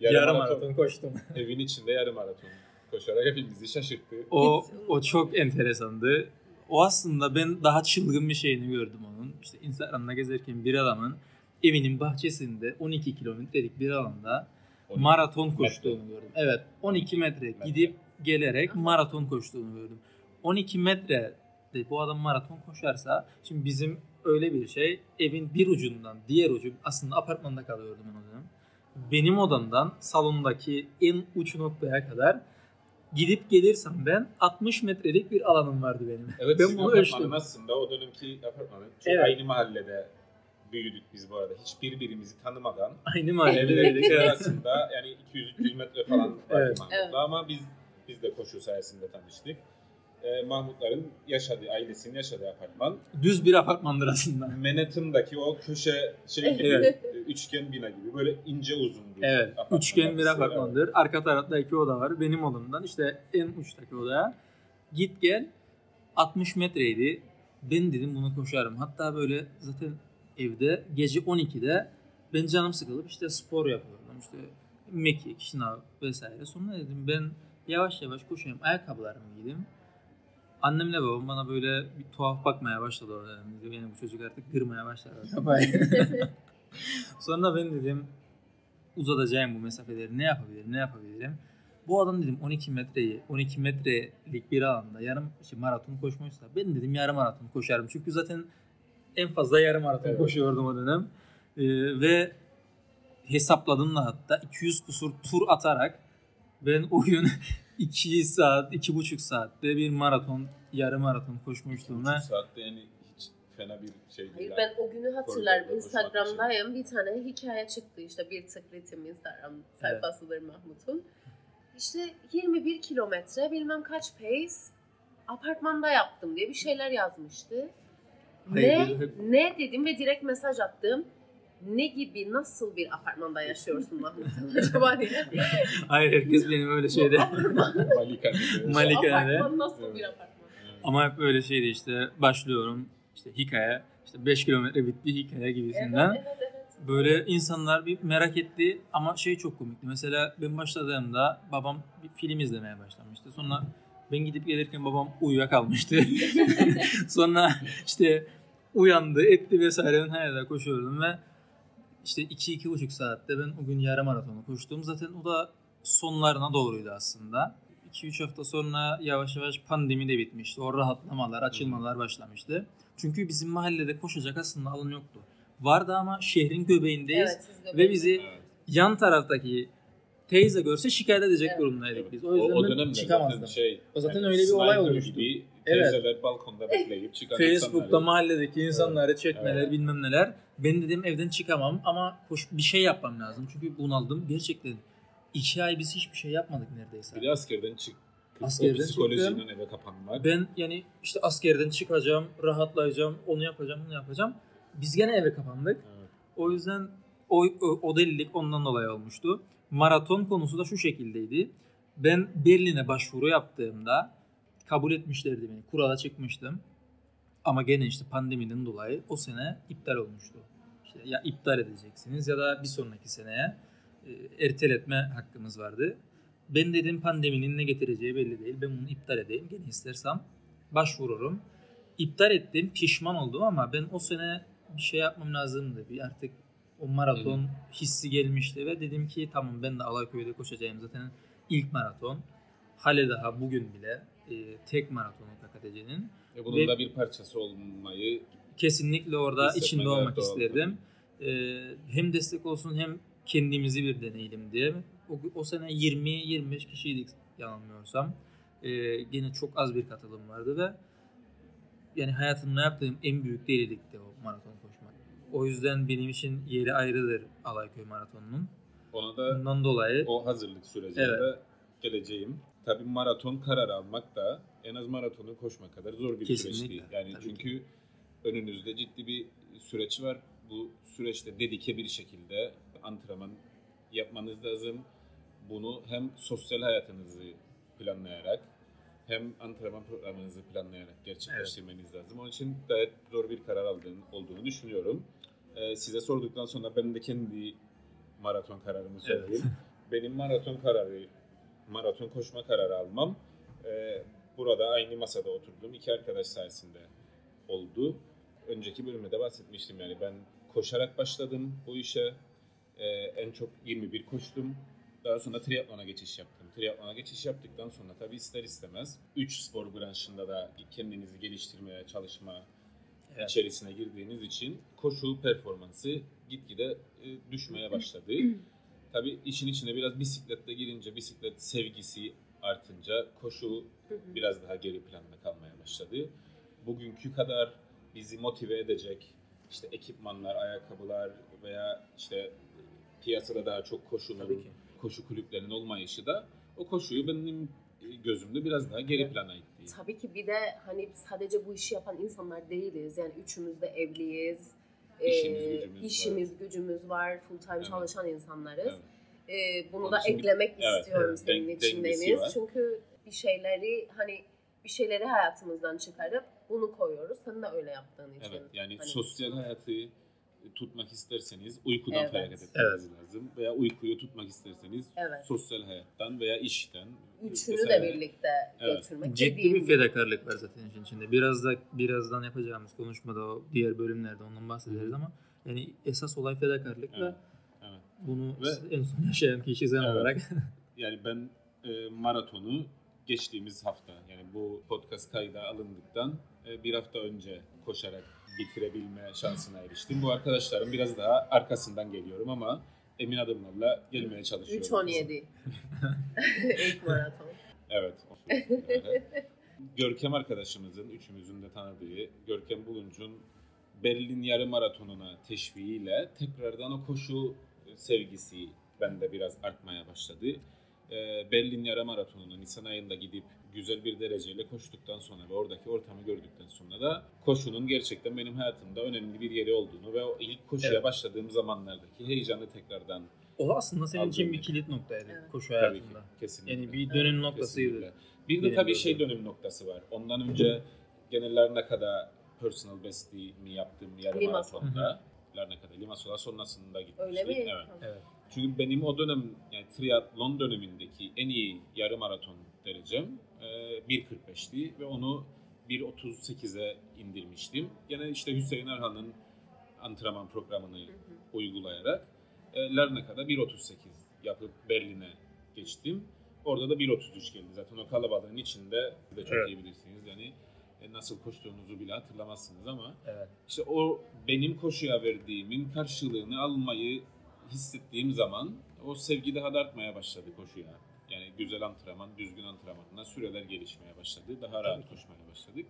yarım, Yarım maraton, maraton koştum. evin içinde yarım maraton koşarak hepimizi şaşırttı. O o çok enteresandı. O aslında ben daha çılgın bir şeyini gördüm onun. İşte Instagram'da gezerken bir adamın evinin bahçesinde 12 kilometrelik bir alanda 12 maraton metre. koştuğunu gördüm. Evet 12 metre Metre. gidip gelerek maraton koştuğunu gördüm. 12 metre de bu adam maraton koşarsa şimdi bizim öyle bir şey evin bir ucundan diğer ucu aslında apartmanda kalıyordum ben o dönem. Benim odamdan salondaki en uç noktaya kadar gidip gelirsem ben 60 metrelik bir alanım vardı benim. Evet, ben bunu ölçtüm. aslında o dönemki apartmanın çok Evet. aynı mahallede büyüdük biz bu arada. Hiç birbirimizi tanımadan. Aynı mahallede arasında yani 200-300 metre falan var Evet. Evet. ama biz biz de koşu sayesinde tanıştık. Ee, Mahmutların yaşadığı, ailesinin yaşadığı apartman Düz bir apartmandır aslında. Manhattan'daki o köşe şey gibi, Evet. e, üçgen bina gibi böyle ince uzun bir Evet. apartman Üçgen bir apartmandır. Arka tarafta iki oda var. Benim odamdan işte en uçtaki odaya git gel 60 metreydi. Ben dedim bunu koşarım. Hatta böyle zaten evde gece 12'de ben canım sıkılıp işte spor yapıyordum. İşte mekik, şınav vesaire. Sonra dedim ben yavaş yavaş koşayım. Ayakkabılarımı giydim. Annemle babam bana böyle bir tuhaf bakmaya başladı o dönem. Dedi, Yani bu çocuk artık kırmaya başladı. Sonra ben dedim uzatacağım bu mesafeleri ne yapabilirim ne yapabilirim. Bu adam dedim 12 metreyi 12 metrelik bir alanda yarım işte maraton koşmuşsa ben dedim yarım maraton koşarım. Çünkü zaten en fazla yarım maraton Evet. koşuyordum o dönem. Ee, ve hesapladım da hatta 200 kusur tur atarak ben o gün 2 saat, 2,5 saatte bir maraton, yarım maraton koşmuştum ve saatte yani hiç fena bir şey değil. Hayır ha. ben o günü hatırlarım. Instagram'dayım. Bir tane hikaye çıktı işte bir tık ritim Instagram sayfasıdır Mahmut'un. İşte 21 kilometre bilmem kaç pace apartmanda yaptım diye bir şeyler yazmıştı. Hayır, ne hep- ne dedim ve direkt mesaj attım. Ne gibi nasıl bir apartmanda yaşıyorsun acaba diye. hayır herkes benim öyle şeyde Malikane'de. Mal- Malikane'de. apartman nasıl Evet. bir apartman? Ama hep öyle şeydi işte başlıyorum işte hikaye işte 5 kilometre bitti hikaye gibisinden. Evet, evet, evet. Böyle insanlar bir merak etti ama şey çok komikti. Mesela ben başladığımda babam bir film izlemeye başlamıştı. Sonra ben gidip gelirken babam uyuyakalmıştı. Sonra işte uyandı, etti vesaire ben hala koşuyordum ve işte 2-2,5 saatte ben o gün yarım maratonu koştum. Zaten o da sonlarına doğruydu aslında. 2-3 hafta sonra yavaş yavaş pandemi de bitmişti. O rahatlamalar, açılmalar başlamıştı. Çünkü bizim mahallede koşacak aslında alan yoktu. Vardı ama şehrin göbeğindeyiz. Evet, Ve bizi Evet. yan taraftaki teyze görse şikayet edecek Evet. durumdaydık biz. O O, yüzden o ben dönemde çıkamazdım. zaten şey. O zaten yani öyle bir olay olmuştu. Gibi Evet. teyzeler balkonda bekleyip çıkan Facebook'ta insanları- mahalledeki insanları çekmeler Evet. bilmem neler. Ben dedim evden çıkamam ama koş, bir şey yapmam lazım. Çünkü bunaldım. Gerçekten iki ay biz hiçbir şey yapmadık neredeyse. Bir de askerden çık. Askerden o psikolojinin eve kapanmak. Ben yani işte askerden çıkacağım, rahatlayacağım, onu yapacağım, bunu yapacağım. Biz gene eve kapandık. Evet. O yüzden o, o, o delilik ondan dolayı olmuştu. Maraton konusu da şu şekildeydi. Ben Berlin'e başvuru yaptığımda kabul etmişlerdi beni. Kurala çıkmıştım. Ama gene işte pandemiden dolayı o sene iptal olmuştu. İşte ya iptal edeceksiniz ya da bir sonraki seneye e, erteletme hakkımız vardı. Ben dedim pandeminin ne getireceği belli değil. Ben bunu iptal edeyim. Gene istersem başvururum. İptal ettim. Pişman oldum ama ben o sene bir şey yapmam lazımdı. Bir artık o maraton hissi gelmişti ve dedim ki tamam ben de Alayköy'de koşacağım zaten ilk maraton. Hale daha bugün bile e, tek maratonu KKTC'nin. Ve bunun Ve- da bir parçası olmayı Kesinlikle orada içinde olmak doğal. isterdim. E, hem destek olsun hem kendimizi bir deneyelim diye. O, o sene 20-25 kişiydik yanılmıyorsam. E, gene çok az bir katılım vardı ve yani hayatımda yaptığım en büyük delilikti o maraton koşmak. O yüzden benim için yeri ayrıdır Alayköy Maratonu'nun. ona da Bundan dolayı o hazırlık sürecinde Evet. geleceğim. Tabii maraton kararı almak da en az maratonu koşmak kadar zor bir süreç Kesinlikle, değil. Yani tabii çünkü önünüzde ciddi bir süreç var. Bu süreçte dedike bir şekilde antrenman yapmanız lazım. Bunu hem sosyal hayatınızı planlayarak hem antrenman programınızı planlayarak gerçekleştirmeniz lazım. Onun için gayet zor bir karar aldığını, olduğunu düşünüyorum. Ee, size sorduktan sonra ben de kendi maraton kararımı söyleyeyim. Benim maraton kararı, maraton koşma kararı almam e, burada aynı masada oturdum. iki arkadaş sayesinde oldu. Önceki bölümde de bahsetmiştim yani ben koşarak başladım bu işe. E, en çok 21 koştum. Daha sonra triatlona geçiş yaptım. Triatlona geçiş yaptıktan sonra tabii ister istemez 3 spor branşında da kendinizi geliştirmeye çalışma Evet. içerisine girdiğiniz için koşu performansı gitgide e, düşmeye başladı. Tabii işin içine biraz bisikletle girince, bisiklet sevgisi artınca koşu biraz daha geri planda kalmaya başladı. Bugünkü kadar bizi motive edecek işte ekipmanlar, ayakkabılar veya işte piyasada daha çok koşunun, koşu kulüplerinin olmayışı da o koşuyu benim gözümde biraz daha geri plana itti. Tabii ki bir de hani sadece bu işi yapan insanlar değiliz. Yani üçümüz de evliyiz. İşimiz, gücümüz var. işimiz, gücümüz var. Full time Evet. çalışan insanlarız. Evet. Ee, bunu Onun da için eklemek evet, istiyorum evet. senin Den- için Deniz. var. Çünkü bir şeyleri hani bir şeyleri hayatımızdan çıkarıp bunu koyuyoruz. Sen de öyle yaptığın için. Evet yani Hani- sosyal hayatı tutmak isterseniz uykudan Evet. feragat etmeniz lazım. Veya uykuyu tutmak isterseniz Evet. sosyal hayattan veya işten Üçünü vesaire. de birlikte Evet. götürmek. Ciddi bir fedakarlık var zaten işin içinde. Biraz da birazdan yapacağımız konuşmada o diğer bölümlerde ondan bahsederiz ama yani esas olay fedakarlık ve Evet. Evet. bunu Ve- en son yaşayan kişi sen Evet. olarak Yani ben e, maratonu geçtiğimiz hafta yani bu podcast kayda alındıktan e, bir hafta önce koşarak bitirebilme şansına eriştim. Bu arkadaşlarım biraz daha arkasından geliyorum ama emin adımlarla gelmeye çalışıyoruz. 3.17. İlk maraton. Evet. Görkem arkadaşımızın, üçümüzün de tanıdığı Görkem Bulunç'un Berlin yarım maratonuna teşviğiyle tekrardan o koşu sevgisi bende biraz artmaya başladı. Ee, Berlin yarım maratonuna Nisan ayında gidip güzel bir dereceyle koştuktan sonra ve oradaki ortamı gördükten sonra da koşunun gerçekten benim hayatımda önemli bir yeri olduğunu ve o ilk koşuya Evet. başladığım zamanlardaki heyecanı tekrardan O aslında senin için bir kilit noktaydı Evet. koşu tabii ki hayatında. kesinlikle. Yani bir dönüm noktasıydı. Kesinlikle. Bir de tabii şey dönüm noktası var. Ondan önce gene Larnaka'da personal bestimi yaptığım yarım Limassol. maratonda Larnaka'da Limassol'a sonrasında gitmiştik. Öyle mi? Evet. Evet. Çünkü benim o dönem yani triatlon dönemindeki en iyi yarım maraton derecem 1.45'ti ve onu 1.38'e indirmiştim. Gene işte Hüseyin Erhan'ın antrenman programını Hı hı. uygulayarak e, Larnaka'da 1.38 yapıp Berlin'e geçtim. Orada da 1.33 geldi. Zaten o kalabalığın içinde de çok Evet. iyi bilirsiniz. Yani e, nasıl koştuğunuzu bile hatırlamazsınız ama Evet. işte o benim koşuya verdiğimin karşılığını almayı hissettiğim zaman o sevgi daha da artmaya başladı koşuya. Yani güzel antrenman, düzgün antrenmanla süreler gelişmeye başladı. Daha rahat Tabii koşmaya başladık.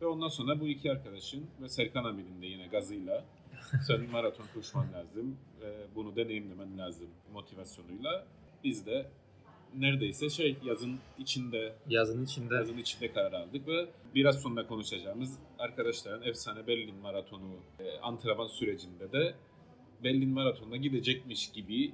Ve ondan sonra bu iki arkadaşın ve Serkan abinin de yine gazıyla sen maraton koşman lazım, e, bunu deneyimlemen lazım motivasyonuyla biz de neredeyse şey yazın içinde Yazın içinde yazın içinde karar aldık ve biraz sonra konuşacağımız arkadaşların efsane Berlin Maratonu e, antrenman sürecinde de Berlin Maraton'una gidecekmiş gibi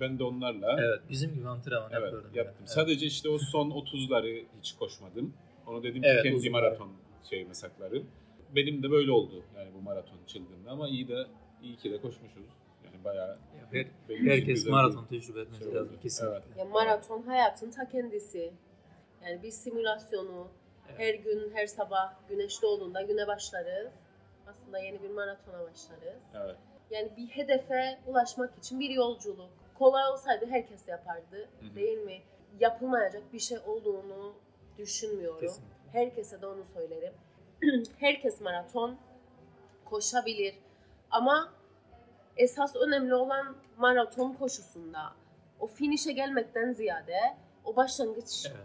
ben de onlarla evet bizim gibi antrenman evet, yapıyordum. yaptım. Evet. Sadece işte o son 30'ları hiç koşmadım. Onu dedim Evet, ki kendi maraton şeyime saklarım. Benim de böyle oldu yani bu maraton çılgınlığı ama iyi de iyi ki de koşmuşuz. Yani bayağı Her- herkes güzel maraton tecrübe etmesi şey lazım oldu. kesinlikle. Evet. Ya maraton hayatın ta kendisi. Yani bir simülasyonu. Evet. Her gün, her sabah güneş doğduğunda güne başlarız. Aslında yeni bir maratona başlarız. Evet. Yani bir hedefe ulaşmak için bir yolculuk. Kolay olsaydı herkes yapardı. Hı hı. Değil mi? Yapılmayacak bir şey olduğunu düşünmüyorum. Kesinlikle. Herkese de onu söylerim. Herkes maraton koşabilir. Ama esas önemli olan maraton koşusunda o finişe gelmekten ziyade o başlangıç Evet.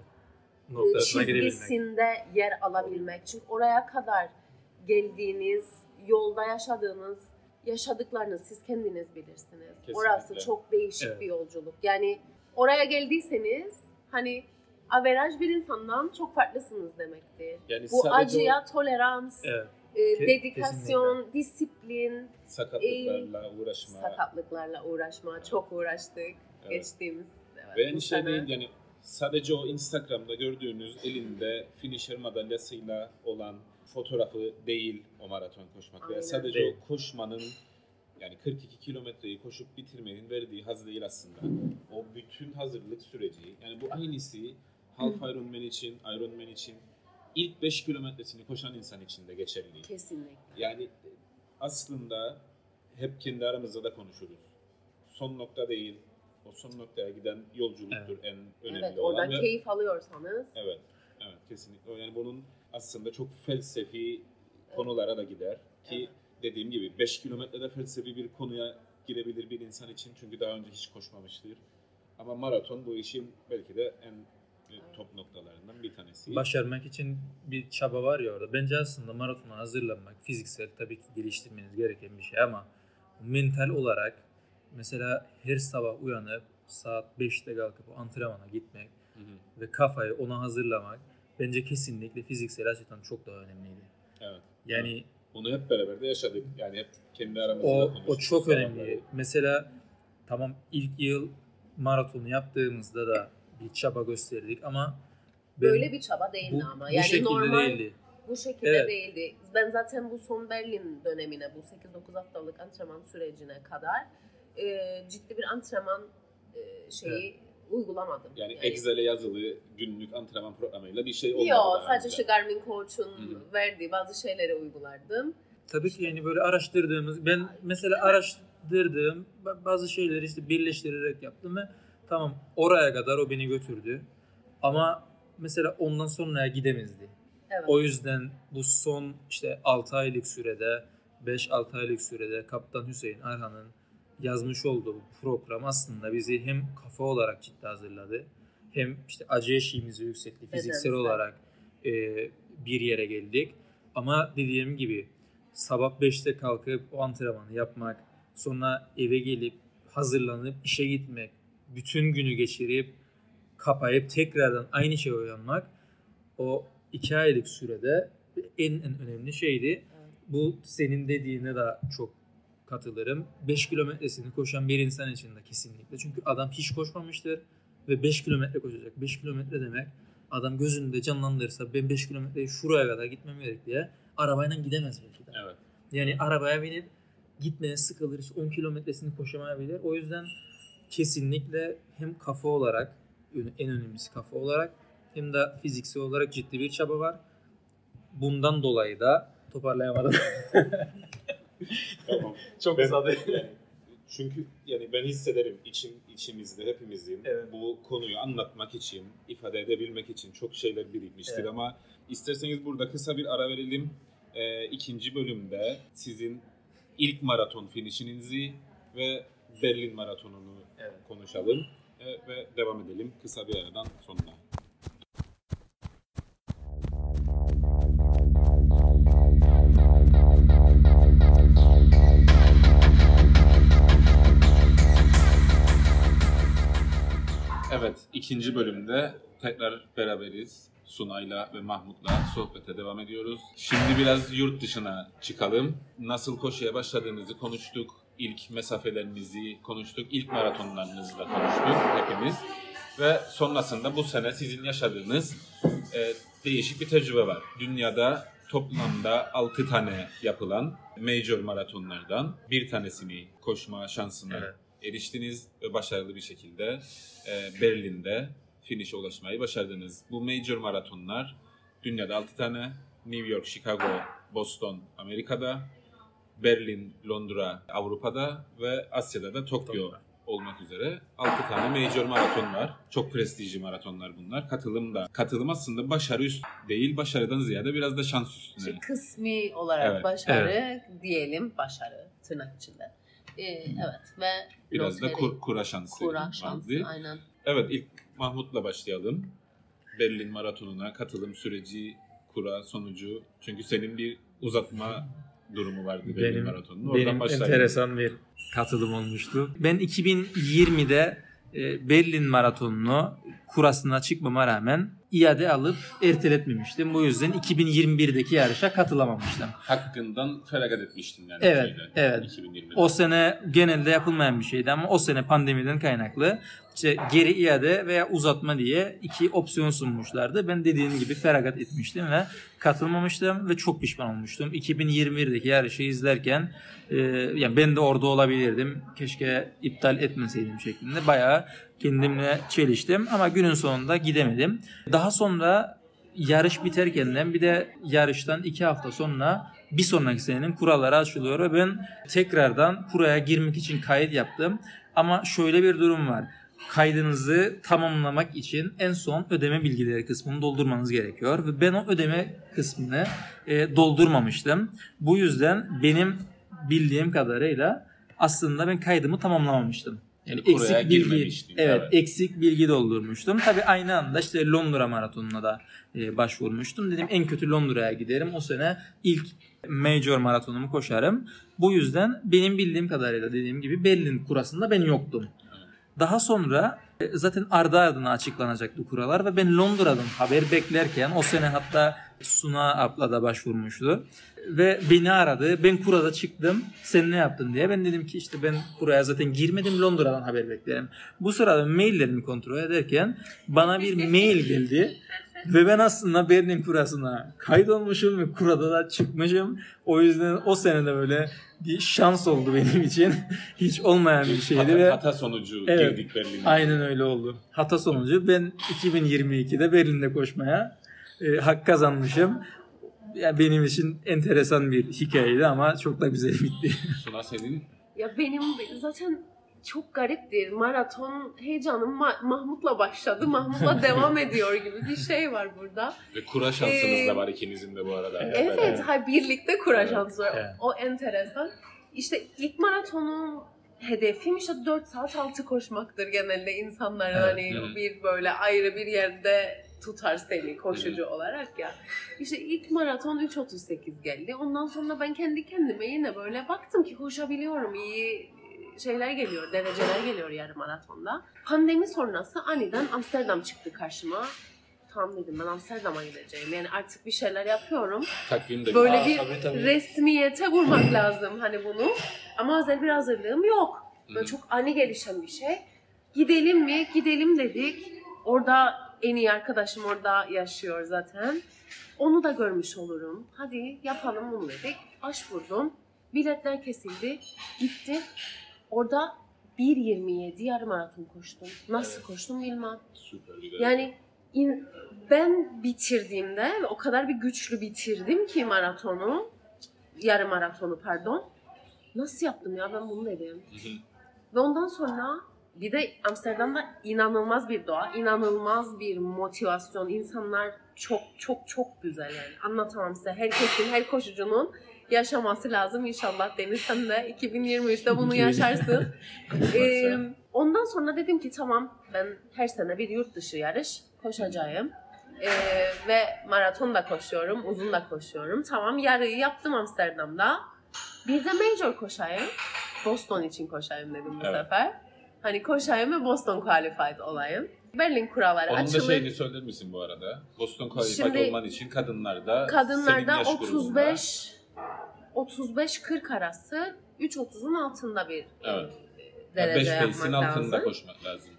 e, Noktasına çizgisinde yer alabilmek. Çünkü oraya kadar geldiğiniz, yolda yaşadığınız, yaşadıklarınız siz kendiniz bilirsiniz. Kesinlikle. Orası çok değişik Evet. bir yolculuk. Yani oraya geldiyseniz hani averaj bir insandan çok farklısınız demektir. Yani Bu acıya tolerans, Evet. e, dedikasyon, disiplin, o sakatlıklarla uğraşma. sakatlıklarla uğraşma. Çok uğraştık Evet. geçtiğimiz evet, Ve şey sene. değil yani sadece o Instagram'da gördüğünüz elinde finisher madalyasıyla olan fotoğrafı değil o maraton koşmak. Veya Aynen. sadece Değil. o koşmanın yani 42 kilometreyi koşup bitirmenin verdiği haz değil aslında. O bütün hazırlık süreci. Yani bu aynısı Half Ironman için, Ironman için ilk 5 kilometresini koşan insan için de geçerli. Kesinlikle. Yani aslında hep kendi aramızda da konuşuruz. Son nokta değil, o son noktaya giden yolculuktur en önemli Evet, olan. oradan ve- keyif alıyorsanız Evet, evet kesinlikle. Yani bunun aslında çok felsefi konulara da gider ki Evet. dediğim gibi 5 kilometrede felsefi bir konuya girebilir bir insan için çünkü daha önce hiç koşmamıştır. Ama maraton bu işin belki de en e, top noktalarından bir tanesi. Başarmak için bir çaba var ya orada. Bence aslında maratona hazırlanmak fiziksel tabii ki geliştirmeniz gereken bir şey ama mental olarak mesela her sabah uyanıp saat 5'te kalkıp antrenmana gitmek Hı hı. ve kafayı ona hazırlamak bence kesinlikle fiziksel açıdan çok daha önemliydi. Evet. Yani Bunu hep beraber de yaşadık. Yani hep kendi aramızda o konuştuk. o çok önemli. Mesela tamam ilk yıl maratonu yaptığımızda da bir çaba gösterdik ama böyle bir çaba değildi bu, ama. bu Yani şekilde normal değildi. bu şekilde Evet. değildi. Ben zaten bu son Berlin dönemine, bu 8-9 haftalık antrenman sürecine kadar e, ciddi bir antrenman e, şeyi uygulamadım. Yani, Excel'e yazılı günlük antrenman programıyla bir şey olmadı. Yok sadece işte Garmin Coach'un verdiği bazı şeyleri uygulardım. Tabii ki yani böyle araştırdığımız, ben mesela araştırdığım ba- bazı şeyleri işte birleştirerek yaptım ve tamam oraya kadar o beni götürdü. Ama mesela ondan sonraya gidemezdi. Evet. O yüzden bu son işte 6 aylık sürede, 5-6 aylık sürede Kaptan Hüseyin Arhan'ın yazmış olduğu bu program aslında bizi hem kafa olarak ciddi hazırladı hem işte acı eşiğimizi yükseltti fiziksel Bedensel. olarak e, bir yere geldik. Ama dediğim gibi sabah 5'te kalkıp o antrenmanı yapmak, sonra eve gelip hazırlanıp işe gitmek, bütün günü geçirip kapayıp tekrardan aynı şeye uyanmak o iki aylık sürede en, en önemli şeydi. Evet. Bu senin dediğine de çok katılırım. 5 kilometresini koşan bir insan için de kesinlikle. Çünkü adam hiç koşmamıştır ve 5 kilometre koşacak. 5 kilometre demek adam gözünde canlandırırsa ben 5 kilometreyi şuraya kadar gitmem gerek diye arabayla gidemez belki de. Evet. Yani arabaya binip gitmeye sıkılır, hiç 10 kilometresini koşamayabilir. O yüzden kesinlikle hem kafa olarak, en önemlisi kafa olarak hem de fiziksel olarak ciddi bir çaba var. Bundan dolayı da toparlayamadım. Tamam. Çok Ben- yani çünkü yani ben hissederim içim içimizde hepimizin Evet. bu konuyu anlatmak için, ifade edebilmek için çok şeyler birikmiştir Evet. ama isterseniz burada kısa bir ara verelim. Ee, ikinci bölümde sizin ilk maraton finişinizi ve Berlin maratonunu Evet. konuşalım Ee, ve devam edelim kısa bir aradan sonra. İkinci bölümde tekrar beraberiz. Sunay'la ve Mahmut'la sohbete devam ediyoruz. Şimdi biraz yurt dışına çıkalım. Nasıl koşuya başladığınızı konuştuk. İlk mesafelerinizi konuştuk. İlk maratonlarınızı da konuştuk hepimiz. Ve sonrasında bu sene sizin yaşadığınız e, değişik bir tecrübe var. Dünyada toplamda 6 tane yapılan major maratonlardan bir tanesini koşma şansına Evet. Eriştiniz ve başarılı bir şekilde e, Berlin'de finish'e ulaşmayı başardınız. Bu major maratonlar dünyada 6 tane. New York, Chicago, Boston Amerika'da, Berlin, Londra Avrupa'da ve Asya'da da Tokyo olmak üzere 6 tane major maraton var. Çok prestijli maratonlar bunlar. Katılım da. Katılım aslında başarı üst değil, başarıdan ziyade biraz da şans üstüne. Kısmi olarak Evet, başarı diyelim. Başarı tırnak içinde. Ee, evet ve Biraz da kur, kura şansı kura şansı vardı. aynen. Evet ilk Mahmut'la başlayalım. Berlin Maratonu'na katılım süreci, kura sonucu. Çünkü senin bir uzatma durumu vardı Berlin Benim, Maratonu'nun. Oradan benim başlayalım. enteresan bir katılım olmuştu. Ben 2020'de e, Berlin Maratonu'nu kurasına çıkmama rağmen iade alıp erteletmemiştim. Bu yüzden 2021'deki yarışa katılamamıştım. Hakkından feragat etmiştin yani. Evet, şeyde, evet. 2020'de. O sene genelde yapılmayan bir şeydi ama o sene pandemiden kaynaklı işte geri iade veya uzatma diye iki opsiyon sunmuşlardı. Ben dediğim gibi feragat etmiştim ve katılmamıştım ve çok pişman olmuştum. 2021'deki yarışı izlerken e, yani ben de orada olabilirdim. Keşke iptal etmeseydim şeklinde bayağı kendimle çeliştim ama günün sonunda gidemedim. Daha sonra yarış biterken bir de yarıştan iki hafta sonra bir sonraki senenin kuralları açılıyor ve ben tekrardan kuraya girmek için kayıt yaptım. Ama şöyle bir durum var. Kaydınızı tamamlamak için en son ödeme bilgileri kısmını doldurmanız gerekiyor ve ben o ödeme kısmını e, doldurmamıştım. Bu yüzden benim bildiğim kadarıyla aslında ben kaydımı tamamlamamıştım. Yani eksik bilgi, girmemiştin, evet, evet. eksik bilgi doldurmuştum. Tabii aynı anda işte Londra maratonuna da e, başvurmuştum. Dedim en kötü Londra'ya giderim. O sene ilk major maratonumu koşarım. Bu yüzden benim bildiğim kadarıyla dediğim gibi Berlin kurasında ben yoktum. Daha sonra e, zaten ardı ardına açıklanacaktı kuralar ve ben Londra'dan haber beklerken o sene hatta Suna abla da başvurmuştu. Ve beni aradı. Ben kurada çıktım. Sen ne yaptın diye. Ben dedim ki işte ben kuraya zaten girmedim. Londra'dan haber beklerim. Bu sırada maillerimi kontrol ederken bana bir mail geldi. Ve ben aslında Berlin kurasına kaydolmuşum ve kurada da çıkmışım. O yüzden o sene de böyle bir şans oldu benim için. Hiç olmayan bir şeydi hata, ve hata sonucu Evet. girdik Berlin'e. aynen öyle oldu. Hata sonucu ben 2022'de Berlin'de koşmaya e, hak kazanmışım. Ya benim için enteresan bir hikayeydi ama çok da güzel bitti. Suna senin Ya benim zaten çok gariptir. Maraton heyecanım Ma- Mahmut'la başladı. Mahmut'la devam ediyor gibi bir şey var burada. ve kura şansınız Ee, da var ikinizin de bu arada. Evet, evet. ha birlikte kura Evet, şansı var. evet. O enteresan. İşte ilk maratonu hedefim işte 4 saat altı koşmaktır genelde insanların Evet, hani evet. bir böyle ayrı bir yerde tutar seni koşucu olarak ya. İşte ilk maraton 3.38 geldi. Ondan sonra ben kendi kendime yine böyle baktım ki koşabiliyorum. iyi şeyler geliyor, dereceler geliyor yarım maratonda. Pandemi sonrası aniden Amsterdam çıktı karşıma. Tamam dedim ben Amsterdam'a gideceğim. Yani artık bir şeyler yapıyorum. Takvimde Böyle Aa, bir tabii, tabii. resmiyete vurmak lazım hani bunu. Ama özel bir hazırlığım yok. Böyle çok ani gelişen bir şey. Gidelim mi? Gidelim dedik. Orada en iyi arkadaşım orada yaşıyor zaten. Onu da görmüş olurum. Hadi yapalım bunu dedik. Başvurdum. Biletler kesildi. Gitti. Orada 1.27 yarım maraton koştum. Nasıl Evet. koştum bilmem. Süper. Yani in- ben bitirdiğimde o kadar bir güçlü bitirdim ki maratonu, yarım maratonu pardon. Nasıl yaptım ya ben bunu dedim. Hı hı. Ve ondan sonra bir de Amsterdam'da inanılmaz bir doğa, inanılmaz bir motivasyon. İnsanlar çok çok çok güzel yani. Anlatamam size. Herkesin, her koşucunun yaşaması lazım. İnşallah Deniz sen de 2023'te bunu 2023. yaşarsın. Ee, ondan sonra dedim ki tamam ben her sene bir yurt dışı yarış koşacağım. Ee, ve maraton da koşuyorum, uzun da koşuyorum. Tamam yarıyı yaptım Amsterdam'da. Bir de major koşayım. Boston için koşayım dedim bu Evet. sefer. Hani koşayım ve Boston qualified olayım. Berlin kuralları Onun da açılır. şeyini söyler misin bu arada? Boston Qualified Şimdi- olman için kadınlarda Kadınlarda senin yaş grubunda- 35 35-40 arası 3.30'un altında bir Evet. derece 5 yapmak pace'in altında lazım. koşmak lazım.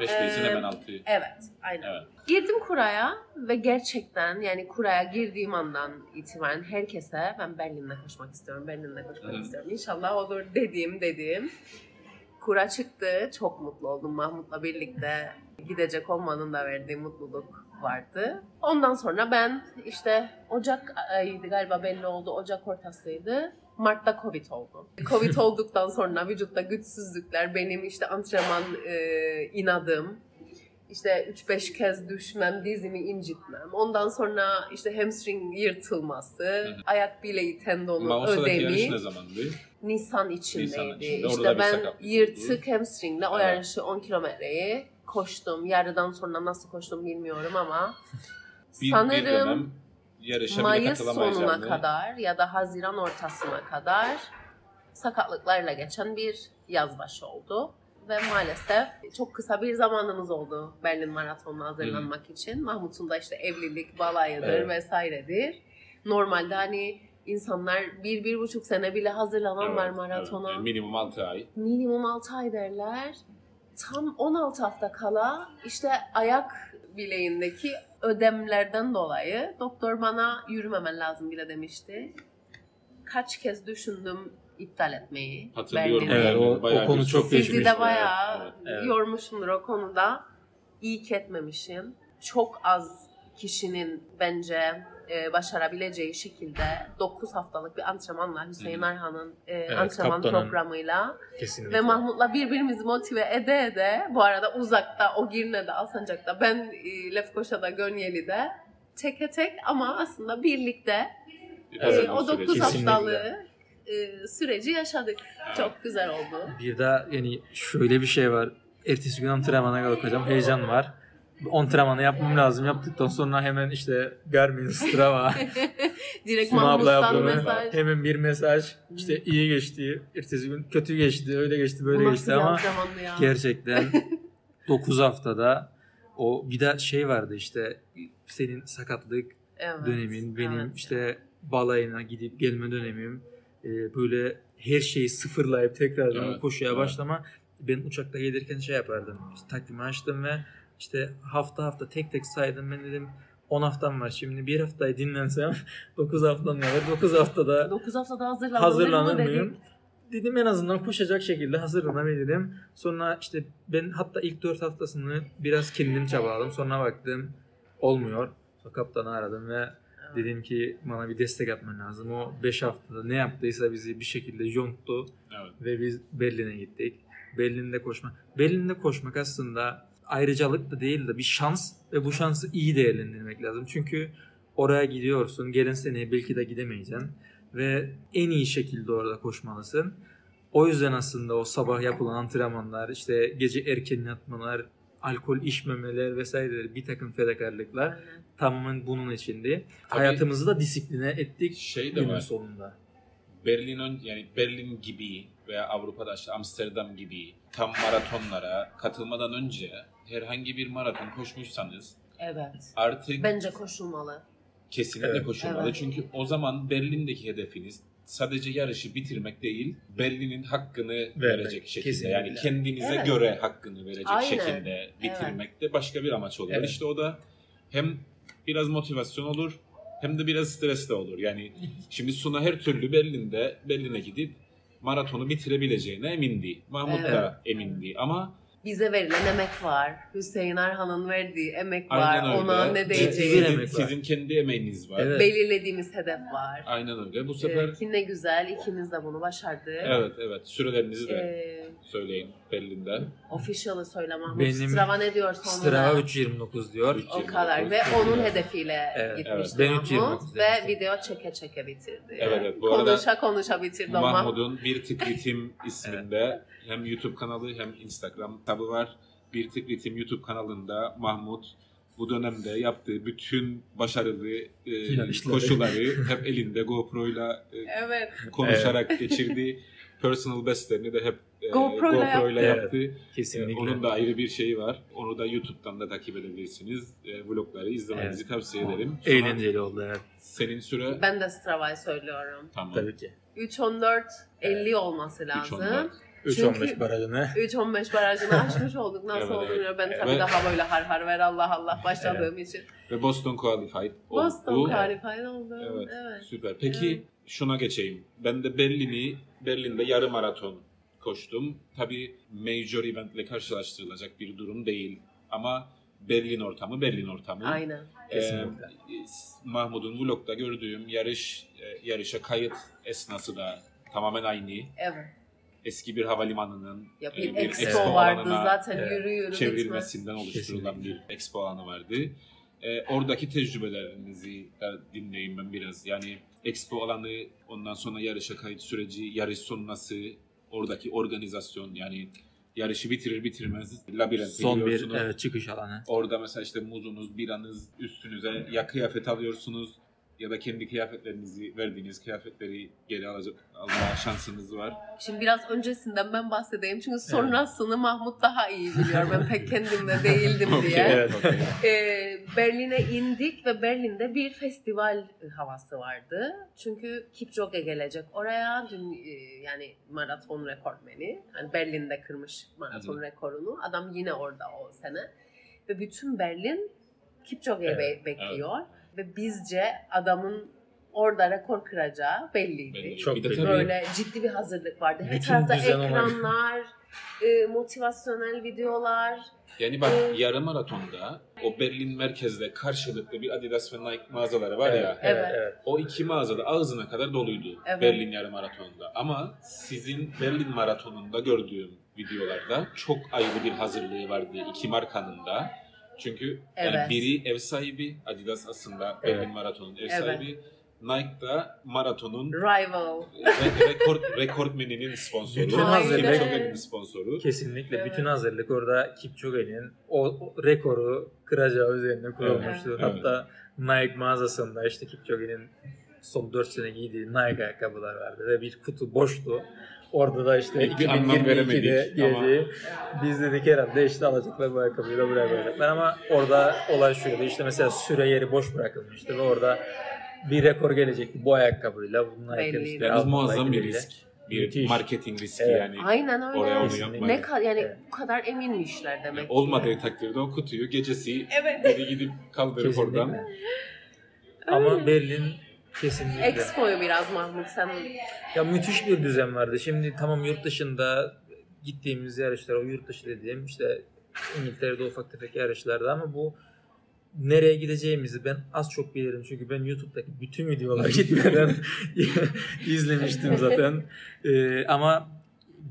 5 pace'in Ee, hemen altı. Evet, aynen. Evet. Girdim kuraya ve gerçekten yani kuraya girdiğim andan itibaren herkese ben Berlin'de koşmak istiyorum, Berlin'de koşmak Hı hı. istiyorum. İnşallah olur dediğim dediğim. Kura çıktı. Çok mutlu oldum Mahmut'la birlikte. Gidecek olmanın da verdiği mutluluk vardı. Ondan sonra ben işte Ocak ayıydı galiba belli oldu. Ocak ortasıydı. Mart'ta Covid oldu. Covid olduktan sonra vücutta güçsüzlükler, benim işte antrenman e, inadım, işte 3-5 kez düşmem, dizimi incitmem. Ondan sonra işte hamstring yırtılması, hı. ayak bileği tendonu Mauso'daki yarış ödemi. ne zamandı? Nisan içindeydi. Nisan içinde. İşte bir ben yırtık hamstringle o Evet. yarışı 10 kilometreyi koştum. Yarıdan sonra nasıl koştum bilmiyorum ama Bir, bir sanırım dönem yarışa bile Mayıs sonuna katılamayacağını. kadar ya da Haziran ortasına kadar sakatlıklarla geçen bir yaz başı oldu. Ve maalesef çok kısa bir zamanımız oldu Berlin Maratonu'na hazırlanmak için. Mahmut'un da işte evlilik, balayıdır Evet. vesairedir. Normalde hani insanlar bir, bir buçuk sene bile hazırlanan var Evet, maratona. evet. Minimum 6 ay. Minimum 6 ay derler. Tam 16 hafta kala işte ayak bileğindeki ödemlerden dolayı doktor bana yürümemen lazım bile demişti. Kaç kez düşündüm iptal etmeyi. Hatırlıyorum. Evet, o- Bayağı o konu çok Sizi geçmiş. de bayağı Evet, evet. yormuşumdur o konuda. İyi ki etmemişim. Çok az kişinin bence e, başarabileceği şekilde 9 haftalık bir antrenmanla Hüseyin Hı. Arhan'ın e, Evet, antrenman kaptanın. programıyla Kesinlikle. ve Mahmut'la birbirimizi motive ede ede bu arada uzakta o Girne'de Alsancak'ta ben e, Lefkoşa'da Gönyeli'de teke tek ama aslında birlikte Evet, e, o 9 süreci. Kesinlikle. haftalığı e, süreci yaşadık. Çok güzel oldu. Bir de yani şöyle bir şey var. Ertesi gün antrenmana kalkacağım. Heyecan var. Antrenmanı yapmam lazım. Yaptıktan sonra hemen işte Garmin, Strava, Direkt Suna abla mesaj. hemen bir mesaj. İşte iyi geçti. Ertesi gün kötü geçti. Öyle geçti, böyle Bu geçti ama gerçekten 9 haftada o bir de şey vardı işte senin sakatlık Evet, dönemin, benim evet. işte balayına gidip gelme dönemim, e, böyle her şeyi sıfırlayıp tekrardan Evet, koşuya evet. başlama. Ben uçakta gelirken şey yapardım. İşte takvimi açtım ve işte hafta hafta tek tek saydım. Ben dedim 10 haftam var şimdi bir haftayı dinlensem 9 haftam var. 9 haftada 9 haftada hazırlanır, hazırlanır mıyım? Dedim en azından koşacak şekilde hazırlanabilirim. Sonra işte ben hatta ilk 4 haftasını biraz kendim çabaladım. Sonra baktım olmuyor. Kaptanı aradım ve. Dedim ki bana bir destek atman lazım. O 5 haftada ne yaptıysa bizi bir şekilde yonttu Evet. ve biz Berlin'e gittik. Berlin'de koşma. Berlin'de koşmak aslında ayrıcalık da değil de bir şans ve bu şansı iyi değerlendirmek lazım. Çünkü oraya gidiyorsun. Gelen sene belki de gidemeyeceksin ve en iyi şekilde orada koşmalısın. O yüzden aslında o sabah yapılan antrenmanlar, işte gece erken yatmalar, alkol içmemeler vesaireler bir takım fedakarlıklar Aynen. tamamen bunun içindi. Tabii- Hayatımızı da disipline ettik Şey de günün var. sonunda. Berlin ön- yani Berlin gibi veya Avrupa'da işte Amsterdam gibi tam maratonlara katılmadan önce herhangi bir maraton koşmuşsanız Evet. artık Bence koşulmalı. kesinlikle Evet. koşulmalı. Evet. Çünkü o zaman Berlin'deki hedefiniz sadece yarışı bitirmek değil, Berlin'in hakkını verecek şekilde. kesinlikle. Yani kendinize Evet. göre hakkını verecek Aynen. şekilde bitirmek de başka bir amaç oluyor. Evet. İşte o da hem biraz motivasyon olur hem de biraz stres de olur. Yani şimdi Suna her türlü Berlin'de Berlin'e gidip maratonu bitirebileceğine emindi. Mahmut da emindi ama Bize verilen emek var. Hüseyin Arhan'ın verdiği emek var. aynen öyle. Ona ne diyeceğiz? Sizin, emek var. sizin kendi emeğiniz var. Evet. Belirlediğimiz hedef var. Aynen öyle. Bu sefer Ee, ki ne güzel ikimiz de bunu başardık. evet evet sürelerinizi de Ee, söyleyin Berlin'de. official'ı söyle Mahmut. Benim Strava ne diyor sonuna? Strava 3.29 diyor. Üç- O kadar ve 3.29 onun hedefiyle Evet, gitmişti evet. Ben Mahmut 3.29 ve demiştim. video çeke çeke bitirdi. Evet, evet. Bu arada konuşa konuşa bitirdi. Mahmut'un Bir Tık Ritim isminde hem YouTube kanalı hem Instagram hesabı var. Bir Tık Ritim YouTube kanalında Mahmut bu dönemde yaptığı bütün başarılı e, koşuları hep elinde GoPro'yla e, Evet. konuşarak geçirdi. Personal bestlerini de hep e, GoPro'yla GoPro'yla yaptı. yaptı. E, Kesinlikle. Onun da ayrı bir şeyi var. Onu da YouTube'dan da takip edebilirsiniz. E, vlogları izlemenizi tavsiye ederim. Sonra Eğlenceli oldu evet. Senin süre Ben de Strava'yı söylüyorum. tamam. Tabii ki. 3.14 50 olması 3.14. lazım. 3.15 Çünkü- barajını 3.15 barajını aşmış olduk. Nasıl Evet, evet. bilmiyorum. Ben tabii Ve- daha böyle har har ver Allah Allah başladığım için. Ve Boston Qualified oldu. Boston qualified oldu. Evet. Evet. Süper. Peki şuna geçeyim. Ben de Berlin'i, Berlin'de yarım maraton koştum. Tabii major eventle karşılaştırılacak bir durum değil. Ama Berlin ortamı, Berlin ortamı. Aynen. Ee, Kesinlikle. Mahmut'un vlogda gördüğüm yarış, e, yarışa kayıt esnası da tamamen aynı. Evet. Eski bir havalimanının Ya e, bir bir expo, vardı alanına zaten evet, yürü yürü bitmez. çevrilmesinden oluşturulan bir expo alanı vardı. Ee, oradaki tecrübelerinizi de dinleyeyim ben biraz. Yani expo alanı, ondan sonra yarışa kayıt süreci, yarış sonrası, oradaki organizasyon yani yarışı bitirir bitirmez labirente son bir giriyorsunuz. evet, çıkış alanı. Orada mesela işte muzunuz, biranız üstünüze ya kıyafet alıyorsunuz ya da kendi kıyafetlerinizi verdiğiniz kıyafetleri geri alacak, alma şansınız var. Şimdi biraz öncesinden ben bahsedeyim. Çünkü sonrasını Mahmut daha iyi biliyor. Ben pek kendimde değildim Okey, diye. Evet. okey. Ee, Berlin'e indik ve Berlin'de bir festival havası vardı. Çünkü Kipchoge gelecek oraya. Dün, e, yani maraton rekortmeni. Yani Berlin'de kırmış maraton hı. rekorunu. Adam yine orada o sene. Ve bütün Berlin Kipchoge'yi Evet, be- bekliyor. Ve bizce adamın orada rekor kıracağı belliydi. Belli. Çok bir de tabii Böyle ciddi bir hazırlık vardı. Her tarafta ekranlar, e, motivasyonel videolar. Yani bak Ee, yarım maratonda o Berlin merkezde karşılıklı bir Adidas ve Nike mağazaları var ya. Evet, Evet. evet. O iki mağazada ağzına kadar doluydu Evet. Berlin yarım maratonda. Ama sizin Berlin maratonunda gördüğüm videolarda çok ayrı bir hazırlığı vardı iki markanın da. Çünkü yani Evet. biri ev sahibi, Adidas aslında Evet. Berlin maratonun ev Evet. sahibi. Nike da maratonun Rival. re- rekor, rekortmeninin sponsoru. Bütün hazırlık- Kipchoge'nin sponsoru. Kesinlikle Evet. bütün hazırlık orada Kipchoge'nin o, o rekoru kıracağı üzerine kurulmuştu. Evet, Hatta Nike mağazasında işte Kipchoge'nin son 4 sene giydiği Nike ayakkabılar vardı ve bir kutu boştu. Orada da işte Bir anlam 2022'de veremedik ama- biz dedik herhalde işte alacaklar bu ayakkabıyı da buraya koyacaklar ama orada olay şuydu işte mesela süre yeri boş bırakılmıştı ve orada bir rekor gelecekti bu ayakkabıyla. Bu Nike'ın Belliydi. işte Yalnız muazzam bir risk. Bir Müthiş. marketing riski Evet. yani. Aynen öyle. Oraya onu yapmak. ne ka- yani Evet. bu kadar eminmişler demek ki. Olmadığı takdirde o kutuyu gecesi Evet. biri gidip kaldırıp Kesinlikle. oradan. Ama Berlin kesinlikle. Expo'yu biraz Mahmut sen Ya müthiş bir düzen vardı. Şimdi tamam yurt dışında gittiğimiz yarışlar, o yurt dışı dediğim işte İngiltere'de ufak tefek yarışlardı ama bu nereye gideceğimizi ben az çok bilirim. Çünkü ben YouTube'daki bütün videoları gitmeden izlemiştim zaten. Ee, ama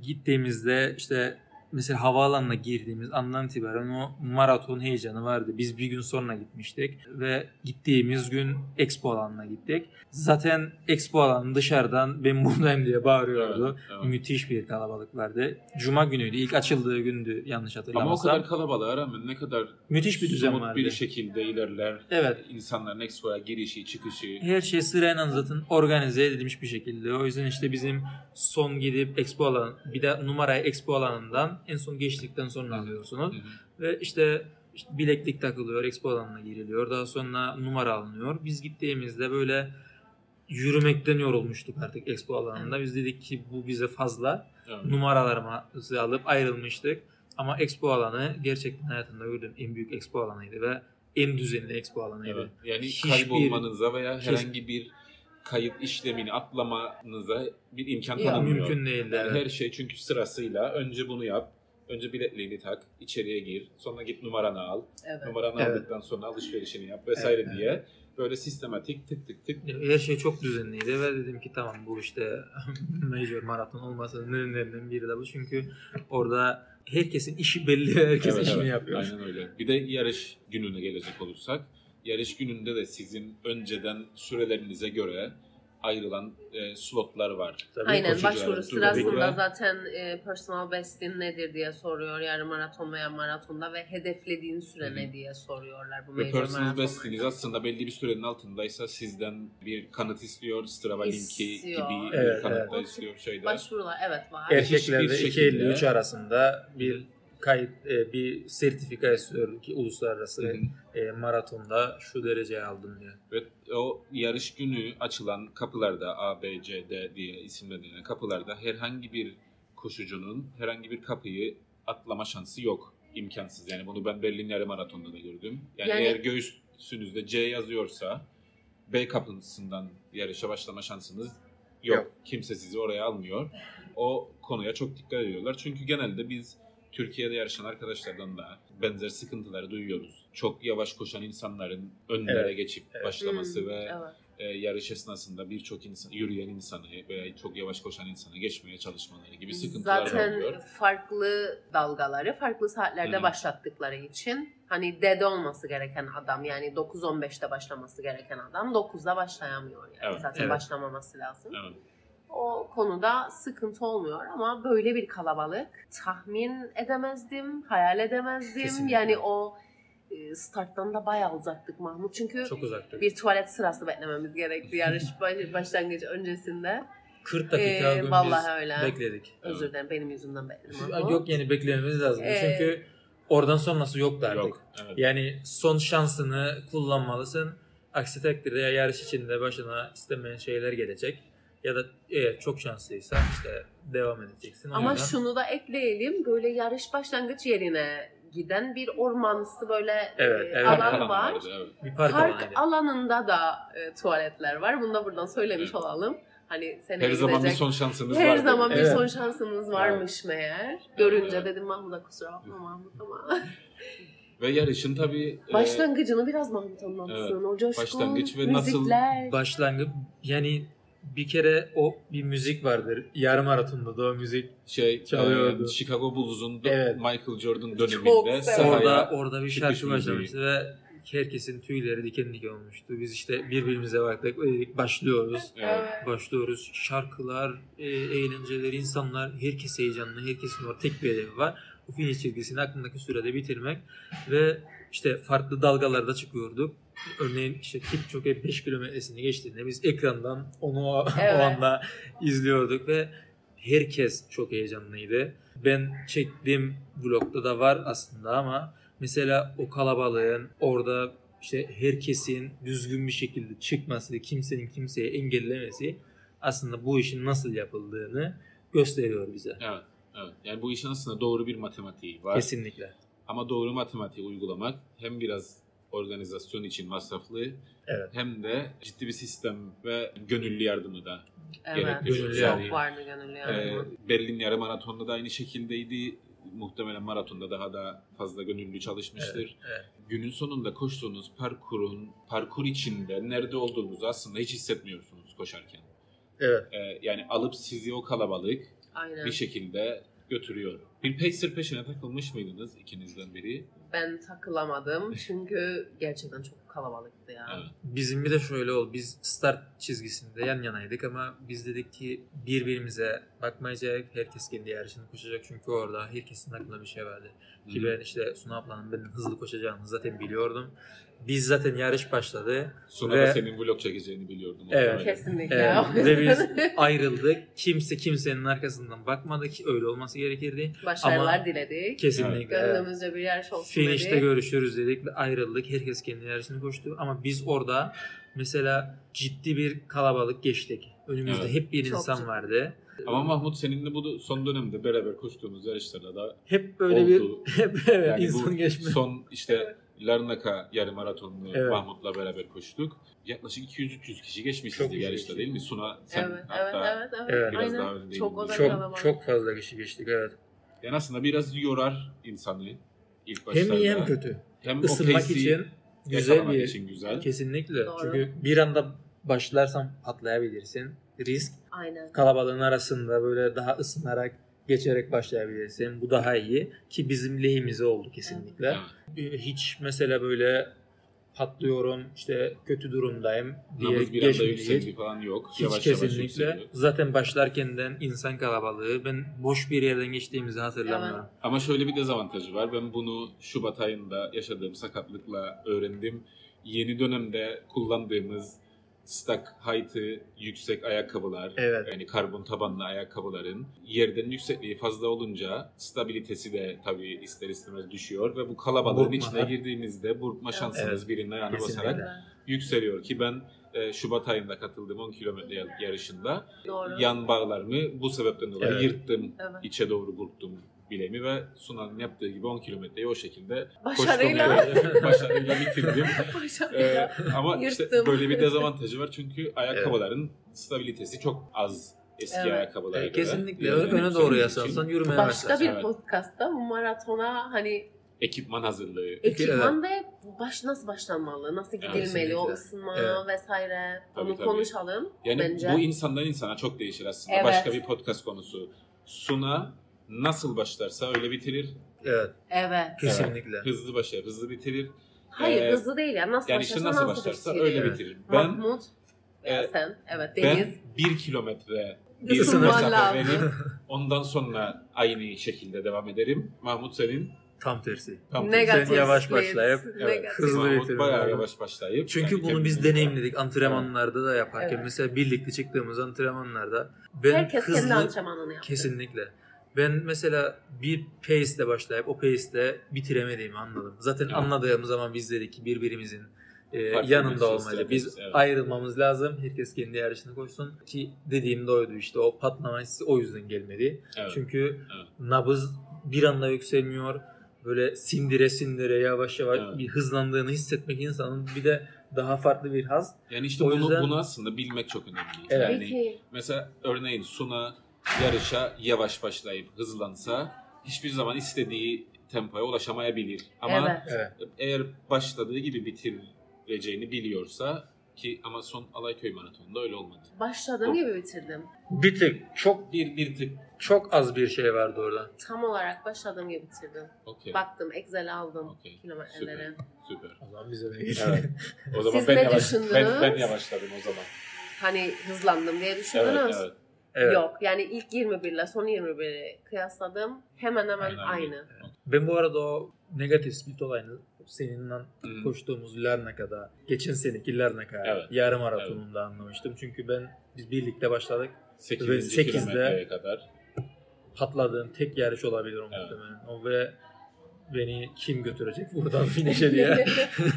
gittiğimizde işte mesela havaalanına girdiğimiz andan itibaren o maraton heyecanı vardı. Biz bir gün sonra gitmiştik ve gittiğimiz gün expo alanına gittik. Zaten expo alanı dışarıdan ben buradayım diye bağırıyordu. Evet, evet. Müthiş bir kalabalık vardı. Cuma günüydü. İlk açıldığı gündü yanlış Ama o hatırlamazsam. kadar kalabalığa rağmen ne kadar Müthiş bir düzen vardı. bir şekilde ilerler. Evet. İnsanların expo'ya girişi, çıkışı. Her şey sırayla zaten organize edilmiş bir şekilde. O yüzden işte bizim son gidip expo alan bir de numarayı expo alanından en son geçtikten sonra alıyorsunuz. Hı hı. Ve işte, işte bileklik takılıyor, expo alanına giriliyor. Daha sonra numara alınıyor. Biz gittiğimizde böyle yürümekten yorulmuştuk artık expo alanında. Biz dedik ki bu bize fazla. Evet. Numaralarımızı alıp ayrılmıştık. Ama expo alanı gerçekten hayatımda gördüğüm en büyük expo alanıydı ve en düzenli expo alanıydı. Evet. Yani Hiçbir- kaybolmanıza veya herhangi bir kayıt işlemini atlamanıza bir imkan Ya, tanınmıyor. Mümkün değildi. Yani evet. her şey çünkü sırasıyla önce bunu yap. Önce biletliğini tak, içeriye gir, sonra git numaranı al. Evet. Numaranı Evet. aldıktan sonra alışverişini yap vesaire Evet, diye böyle sistematik tık tık tık Her şey çok düzenliydi ve dedim ki tamam bu işte major maraton olmasının nedenlerinden biri de bu. Çünkü orada herkesin işi belli herkes Evet, işini evet. yapıyor. Aynen öyle. Bir de yarış gününe gelecek olursak, yarış gününde de sizin önceden sürelerinize göre ayrılan e, slotlar var. Tabii Aynen başvuru dur- zaten e, personal bestin nedir diye soruyor yarım maraton veya maratonda ve hedeflediğin süre Hı hı. ne diye soruyorlar bu Ve personal bestiniz aslında belli bir sürenin altındaysa sizden bir kanıt istiyor. Strava linki gibi Evet, bir kanıt evet. da istiyor şeyde. Başvurular evet var. Erkeklerde Hiçbir 2.53 şekilde- arasında bir kayıt e, bir sertifika istiyor ki uluslararası Hı hı. e, maratonda şu dereceyi aldın diye. Ve o yarış günü açılan kapılarda A, B, C, D diye isimlendirilen kapılarda herhangi bir koşucunun herhangi bir kapıyı atlama şansı yok. İmkansız. Yani bunu ben Berlin yarı maratonda da gördüm. Yani, Yani- eğer göğsünüzde C yazıyorsa B kapısından yarışa başlama şansınız yok. Yok. Kimse sizi oraya almıyor. O konuya çok dikkat ediyorlar. Çünkü genelde biz Türkiye'de yarışan arkadaşlardan da benzer sıkıntıları duyuyoruz. Çok yavaş koşan insanların önlere Evet, geçip evet. başlaması Hmm, ve evet. e, yarış esnasında birçok insan, yürüyen insanı veya çok yavaş koşan insanı geçmeye çalışmaları gibi sıkıntılar Zaten oluyor. farklı dalgaları farklı saatlerde hı. başlattıkları için hani dead olması gereken adam yani 9-15'te başlaması gereken adam 9'da başlayamıyor yani. Evet, Zaten evet. başlamaması lazım. Evet. O konuda sıkıntı olmuyor ama böyle bir kalabalık tahmin edemezdim, hayal edemezdim. Kesinlikle. Yani o e, starttan da bayağı uzaktık Mahmut. Çünkü Çok uzaktı. bir tuvalet sırası beklememiz gerekti yarış baş- başlangıcı öncesinde. 40 dakika Ee, vallahi öyle. bekledik. Özür dilerim benim yüzümden bekledim. Yok yani beklememiz lazım. Ee, Çünkü oradan sonrası yoktu artık. Yok. Evet. Yani son şansını kullanmalısın. Aksi takdirde ya yarış içinde başına istemeyen şeyler gelecek ya da eğer çok şanslıysan işte devam edeceksin. O Ama yüzden- şunu da ekleyelim. Böyle yarış başlangıç yerine giden bir ormansı böyle Evet, e, evet. alan var. vardı, evet. bir park, Park alanında da e, tuvaletler var. Bunu da buradan söylemiş Evet. olalım. Hani seneye Her zaman bir gidecek- son şansınız Her vardı. zaman bir Evet. son şansımız varmış meğer. Görünce dedim Mahmut'a kusura bakma Mahmut ama. Ve yarışın tabii e, Başlangıcını biraz Mahmut anlatsın. O coşkun Başlangıç ve nasıl- müzikler. Başlangıç yani bir kere o bir müzik vardır. Yarım maratonda da o müzik. şey Çalıyordu. e, Chicago Bulls'un Evet. Michael Jordan döneminde sahaya Orada orada bir şarkı başlamıştı ve herkesin tüyleri diken diken olmuştu. Biz işte birbirimize baktık dedik başlıyoruz. Evet. Başlıyoruz. Şarkılar, e, eğlenceler, insanlar, herkes heyecanlı, herkesin var. Tek bir hedefi var. Bu finish çizgisini aklındaki sürede bitirmek ve işte farklı dalgalarda çıkıyorduk. Örneğin işte Kipchoge 5 kilometresini geçtiğinde biz ekrandan onu o, Evet. o anda izliyorduk ve herkes çok heyecanlıydı. Ben çektiğim vlogda da var aslında ama mesela o kalabalığın orada işte herkesin düzgün bir şekilde çıkması, kimsenin kimseye engellemesi aslında bu işin nasıl yapıldığını gösteriyor bize. Evet. Evet. Yani bu işin aslında doğru bir matematiği var. Kesinlikle. Ama doğru matematiği uygulamak hem biraz organizasyon için masraflı Evet. hem de ciddi bir sistem ve gönüllü yardımı da Evet. gerekli. Gönüllü Çok yani. vardı gönüllü Ee, yardımı. Berlin yarı maratonda da aynı şekildeydi. Muhtemelen maratonda daha da fazla gönüllü çalışmıştır. evet. Günün sonunda koştuğunuz parkurun parkur içinde nerede olduğunuzu aslında hiç hissetmiyorsunuz koşarken. Evet. Ee, yani alıp sizi o kalabalık Aynen. bir şekilde götürüyor. Bir pacer peşine takılmış mıydınız ikinizden biri? Ben takılamadım. Çünkü gerçekten çok kalabalıktı ya. Evet. Bizim bir de şöyle oldu. Biz start çizgisinde yan yanaydık ama biz dedik ki birbirimize bakmayacak. Herkes kendi yarışını koşacak. Çünkü orada herkesin aklında bir şey vardı. Ki Hı. ben işte Suna ablanın benim hızlı koşacağını zaten biliyordum. Biz zaten yarış başladı. Suna Ve- da senin vlog çekeceğini biliyordum. Evet. Kesinlikle. Evet, ve biz ayrıldık. Kimse kimsenin arkasından bakmadı ki öyle olması gerekirdi. Başarılar Ama- diledik. Kesinlikle. evet. Gönlümüzce bir yarış olsun Finish'te dedik. görüşürüz dedik ve ayrıldık. Herkes kendi yarışını koştu. Ama biz orada mesela ciddi bir kalabalık geçtik. Önümüzde Evet. hep bir Çok insan ciddi. vardı. Ama Mahmut seninle bu son dönemde beraber koştuğumuz yarışlarda da Hep böyle Oldu. bir hep evet, yani insan bu geçme. son işte Larnaca yarım maratonunu Evet. Mahmut'la beraber koştuk. Yaklaşık 200-300 kişi kişi yarışta değil mi? Suna sen Evet, evet, hatta evet, evet. Evet. Biraz Aynen. daha öndeydin Çok o çok çok fazla kişi geçtik evet. yani aslında biraz yorar insanı ilk başlarda. Hem iyi hem kötü. Hem o Isınmak pace'i için güzel bir için güzel. kesinlikle. Doğru. Çünkü bir anda başlarsan patlayabilirsin. Risk Aynen. kalabalığın arasında böyle daha ısınarak geçerek başlayabilirsin. Bu daha iyi ki bizim lehimize oldu kesinlikle. Evet. Ee, Hiç mesela böyle patlıyorum işte kötü durumdayım diye Nabız bir anda yükseldi falan yok. Hiç yavaş yavaş kesinlikle. yükseliyor. Zaten başlarkenden insan kalabalığı ben boş bir yerden geçtiğimizi hatırlamıyorum. Ama şöyle bir dezavantajı var. Ben bunu Şubat ayında yaşadığım sakatlıkla öğrendim. Yeni dönemde kullandığımız stack height'ı yüksek ayakkabılar, Evet. yani karbon tabanlı ayakkabıların yerden yüksekliği fazla olunca stabilitesi de tabii ister istemez düşüyor ve bu kalabalığın Burkma. içine girdiğimizde burkma şansınız Evet. birinin ayağına Kesinlikle. basarak yükseliyor ki ben e, Şubat ayında katıldığım 10 kilometre yarışında Doğru. yan bağlarımı bu sebepten dolayı Evet. yırttım Evet. içe doğru burktum bileğimi ve Sunan'ın yaptığı gibi 10 kilometreyi o şekilde Başarıyla. Başarıyla bitirdim. Ee, Başarıyla. ama işte Yırttım. böyle bir dezavantajı var çünkü ayakkabıların stabilitesi çok az eski Evet. ayakkabılara Ee, göre. kesinlikle Yani öne doğru yaslansan yürümeye Başka başlarsın. bir Evet. podcastta maratona hani Ekipman hazırlığı. ekipman ve baş nasıl başlanmalı, nasıl Evet, gidilmeli, o kesinlikle. ısınma Evet. vesaire Tabii, onu tabii. konuşalım Yani bence. bu insandan insana çok değişir aslında. Evet. Başka bir podcast konusu. Suna nasıl başlarsa öyle bitirir. Evet, Evet. kesinlikle. Hızlı başlar, hızlı bitirir. Hayır Ee, hızlı değil ya. Nasıl Yani işte başlarsa nasıl başlarsa bitirir. öyle bitirir. Ben Mahmut e, sen. Evet ben Deniz. bir kilometre bir lazım. verip ondan sonra aynı şekilde devam ederim. Mahmut senin Tam tersi. tam Negatif Sen yavaş başlayıp, negatif. hızlı Mahmut bitirme. bayağı yavaş başlayıp. Çünkü yani bunu biz deneyimledik antrenmanlarda da yaparken. Evet. Mesela birlikte çıktığımız antrenmanlarda ben Herkes kendi hızlı antrenmanını yaptı. kesinlikle. Ben mesela bir pace'le başlayıp o pace'le bitiremediğimi anladım. Zaten Evet. anladığım zaman biz dedik ki birbirimizin e, Farklı yanında olmalı. Biz evet. ayrılmamız lazım. Herkes kendi yarışını koşsun. Ki dediğim de oydu işte o patlama hissi o yüzden gelmedi. Evet. Çünkü Evet. nabız bir anda yükselmiyor. Böyle sindire sindire yavaş yavaş Evet. bir hızlandığını hissetmek insanın bir de daha farklı bir haz. Yani işte O bunu, yüzden- bunu aslında bilmek çok önemli. Evet. Yani Peki. mesela örneğin Suna yarışa yavaş başlayıp hızlansa hiçbir zaman istediği tempoya ulaşamayabilir. Ama evet. Eğer başladığı gibi bitireceğini biliyorsa ki ama son Alayköy maratonunda öyle olmadı. Başladığım gibi bitirdim. Bir tık çok Bir bir tık çok az bir şey vardı orada. Tam olarak başladığım gibi bitirdim. okey. Baktım Excel aldım Okey. kilometreleri. Süper. O zaman bize de Evet. O zaman Siz ben ne yavaş, ben, ben yavaşladım o zaman. Hani hızlandım diye düşündünüz. Evet, evet. Evet. Yok yani ilk 21 ile son 21'i kıyasladım. Hemen hemen Aynen öyle. aynı. Ben bu arada o negatif split olayını seninle Hı. koştuğumuz Larnaca'da, geçen seneki Larnaca Evet. yarım maratonunda anlamıştım. Çünkü ben biz birlikte başladık. 8. Ve sekizde- kilometreye kadar. Patladığım tek yarış olabilir o Evet. muhtemelen. O ve beni kim götürecek buradan finish'e diye.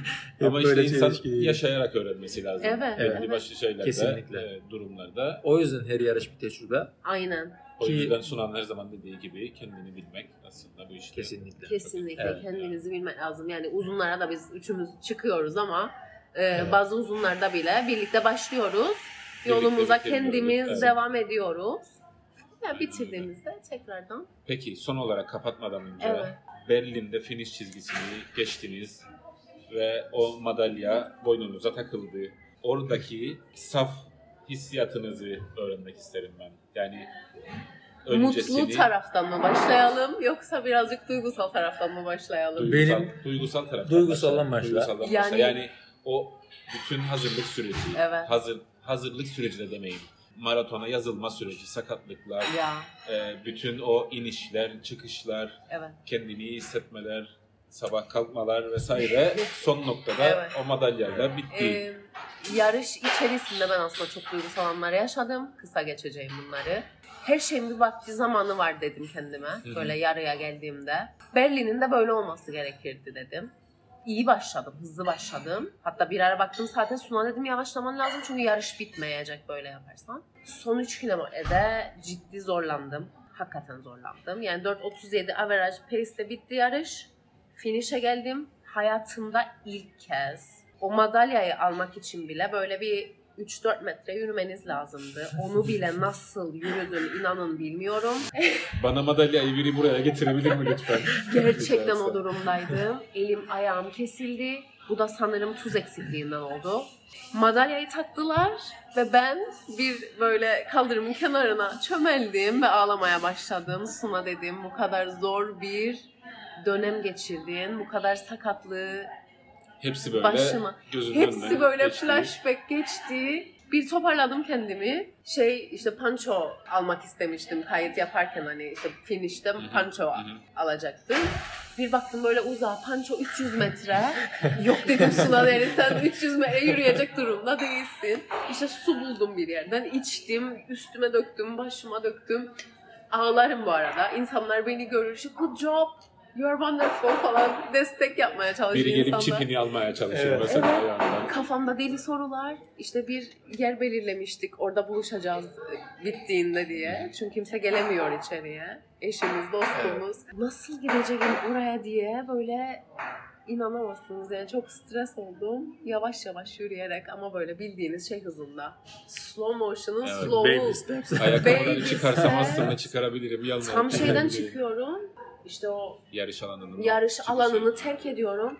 Ama işte böyle insan yaşayarak öğrenmesi lazım. Evet, Belli evet. başlı şeylerde, Kesinlikle. e, durumlarda. O yüzden her yarış bir tecrübe. Aynen. O Ki- yüzden Sunan her zaman dediği gibi kendini bilmek aslında bu işte. Kesinlikle. Kesinlikle Evet. kendinizi bilmek lazım. Yani uzunlara da biz üçümüz çıkıyoruz ama e, Evet. bazı uzunlarda bile birlikte başlıyoruz. Birlikte Yolumuza kendimiz evet. devam ediyoruz. Ya bitirdiğimizde tekrardan. Peki son olarak kapatmadan önce Evet. Berlin'de finish çizgisini geçtiniz ve o madalya boynunuza takıldı. Oradaki saf hissiyatınızı öğrenmek isterim ben. Yani öncesini Mutlu taraftan mı başlayalım yoksa birazcık duygusal taraftan mı başlayalım? duygusal, Benim- duygusal taraftan Duygusaldan başla. Duygusaldan başla. Yani- Yani, o bütün hazırlık süreci, Evet. hazır hazırlık süreci de demeyeyim. Maratona yazılma süreci, sakatlıklar, Ya e, bütün o inişler, çıkışlar, evet. kendini iyi hissetmeler, sabah kalkmalar vesaire son noktada Evet. o madalyayla bitti. Ee, yarış içerisinde ben aslında çok duygusal anlar yaşadım. Kısa geçeceğim bunları. Her şeyin bir vakti zamanı var dedim kendime. Böyle yarıya geldiğimde. Berlin'in de böyle olması gerekirdi dedim. İyi başladım, hızlı başladım. Hatta bir ara baktım zaten Suna dedim yavaşlaman lazım çünkü yarış bitmeyecek böyle yaparsan. Son 3 kilometrede ciddi zorlandım. Hakikaten zorlandım. Yani 4.37 average pace'de bitti yarış. Finish'e geldim. Hayatımda ilk kez o madalyayı almak için bile böyle bir 3-4 metre yürümeniz lazımdı. Onu bile nasıl yürüdüm inanın bilmiyorum. Bana madalyayı biri buraya getirebilir mi lütfen? Gerçekten o durumdaydım. Elim ayağım kesildi. Bu da sanırım tuz eksikliğinden oldu. Madalyayı taktılar ve ben bir böyle kaldırımın kenarına çömeldim ve ağlamaya başladım. Suna dedim bu kadar zor bir dönem geçirdin, bu kadar sakatlığı Hepsi böyle Başıma. gözünün Hepsi önüne böyle geçti. flashback geçti. Bir toparladım kendimi. Şey işte panço almak istemiştim kayıt yaparken hani işte finish'te hı. panço Hı hı. alacaktım. Bir baktım böyle uzağa panço 300 metre. Yok dedim Suna Deri sen 300 metre yürüyecek durumda değilsin. İşte su buldum bir yerden içtim üstüme döktüm başıma döktüm. Ağlarım bu arada. İnsanlar beni görür. Şu good job. You're wonderful falan destek yapmaya çalışıyor Biri gelip insanlar. çipini almaya çalışır Evet. mesela Evet. ayağından. Kafamda deli sorular. İşte bir yer belirlemiştik. Orada buluşacağız bittiğinde diye. Çünkü kimse gelemiyor içeriye. Eşimiz, dostumuz. Nasıl gideceğim oraya diye böyle inanamazsınız. Yani çok stres oldum. Yavaş yavaş yürüyerek ama böyle bildiğiniz şey hızında. Slow motion'ın Evet, slow'u. Baby steps. Ayakkabıları Baby çıkarsam aslında çıkarabilirim. Yalnız Tam şeyden çıkıyorum. İşte o Yarış alanının. yarış alanını terk ediyorum.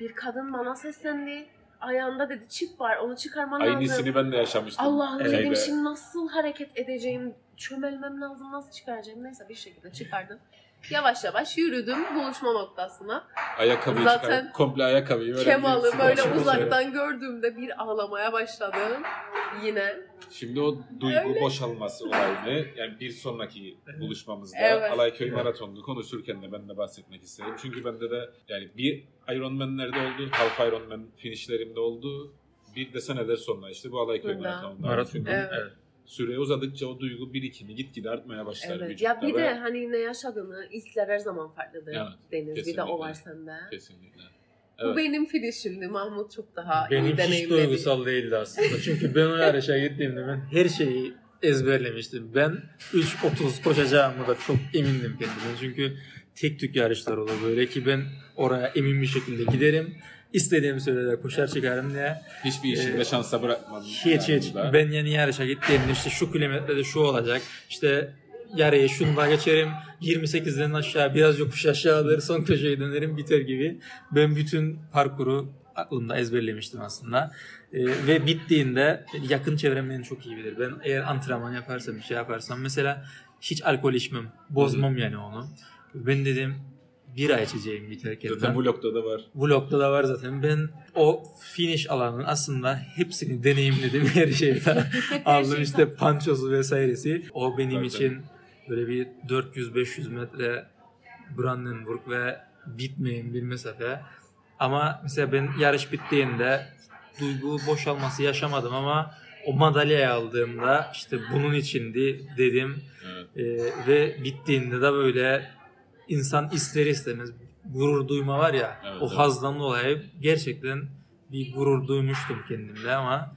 Bir kadın bana seslendi. Ayağında dedi çip var onu çıkarman lazım. Aynısını ben de yaşamıştım. Allah'ım Şeyde- dedim şimdi nasıl hareket edeceğim, çömelmem lazım, nasıl çıkaracağım. Neyse bir şekilde çıkardım. Yavaş yavaş yürüdüm buluşma noktasına. Ayakkabıyı Zaten çıkar. Komple ayakkabıyı öğrendim. Kemal'ı böyle uzaktan gördüğümde bir ağlamaya başladım. Yine. Şimdi o duygu Öyle. boşalması olayını yani bir sonraki buluşmamızda Evet. Alayköy Maratonu'nu konuşurken de ben de bahsetmek isterim. Çünkü bende de yani bir Ironman'lerde oldu, Half Ironman finishlerimde oldu. Bir de seneler sonra işte bu Alayköy. Maratonu'nda. Maraton. Çünkü Evet. Evet. Süre uzadıkça o duygu birikimi gitgide artmaya başlar Evet. Ya bir ve- de hani ne yaşadığını ilkler her zaman farklıdır Evet, Deniz. Bir de kesinlikle. o var sende. Kesinlikle. Bu Evet. benim finishimdi. Mahmut çok daha iyi Benim hiç deneyimledi. duygusal değildi aslında. Çünkü ben o yarışa gittiğimde ben her şeyi ezberlemiştim. Ben 3.30 koşacağımı da çok emindim kendimden. Çünkü tek tük yarışlar olur böyle ki ben oraya emin bir şekilde giderim. İstediğim sürede koşar çıkarım diye. Hiçbir işinde Ee, şansa bırakmadım. Hiç hiç. burada. Ben yani yarışa gittiğimde işte şu kilometrede şu olacak. İşte yarıyı şunda geçerim. 28'den aşağı biraz yokuş aşağıdır. Son köşeye dönerim biter gibi. Ben bütün parkuru aklımda ezberlemiştim aslında. Ee, ve bittiğinde yakın çevrem beni çok iyi bilir. Ben eğer antrenman yaparsam bir şey yaparsam mesela hiç alkol içmem. Bozmam yani onu. Ben dedim bira içeceğim biterken. Zaten vlogda da var. Vlogda da var zaten. Ben o finish alanının aslında hepsini deneyimledim her şeyi de aldım işte pançosu vesairesi. O benim Zaten. için böyle bir 400-500 metre Brandenburg ve bitmeyen bir mesafe. Ama mesela ben yarış bittiğinde duygu boşalması yaşamadım ama o madalyayı aldığımda işte bunun içindi dedim. Evet. Ee, ve bittiğinde de böyle insan ister istemez gurur duyma var ya Evet, o evet. hazdan dolayı gerçekten bir gurur duymuştum kendimde ama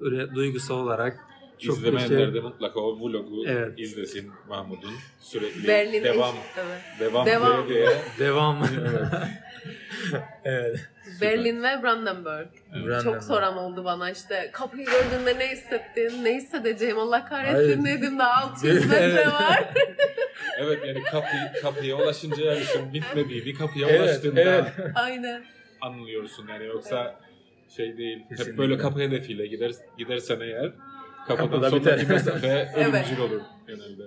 öyle duygusal olarak çok İzlemeyenler de işte- mutlaka o vlogu Evet. izlesin Mahmut'un. Sürekli Berlin devam, Evet. devam, Devam. diye diye. devam. Evet. evet. Berlin ve Brandenburg. Brandenburg. Çok soran oldu bana işte kapıyı gördüğünde ne hissettin, ne hissedeceğim Allah kahretsin Hayır. dedim daha 600 metre Evet. var. Evet yani kapı, kapıya ulaşınca yarışın bitmediği bir kapıya Evet, ulaştığında evet. Aynen. anlıyorsun yani yoksa şey değil. Kesinlikle. Hep böyle kapı hedefiyle gider gidersen eğer kapıdan Kapıda sonraki mesafe Evet. ölümcül olur genelde.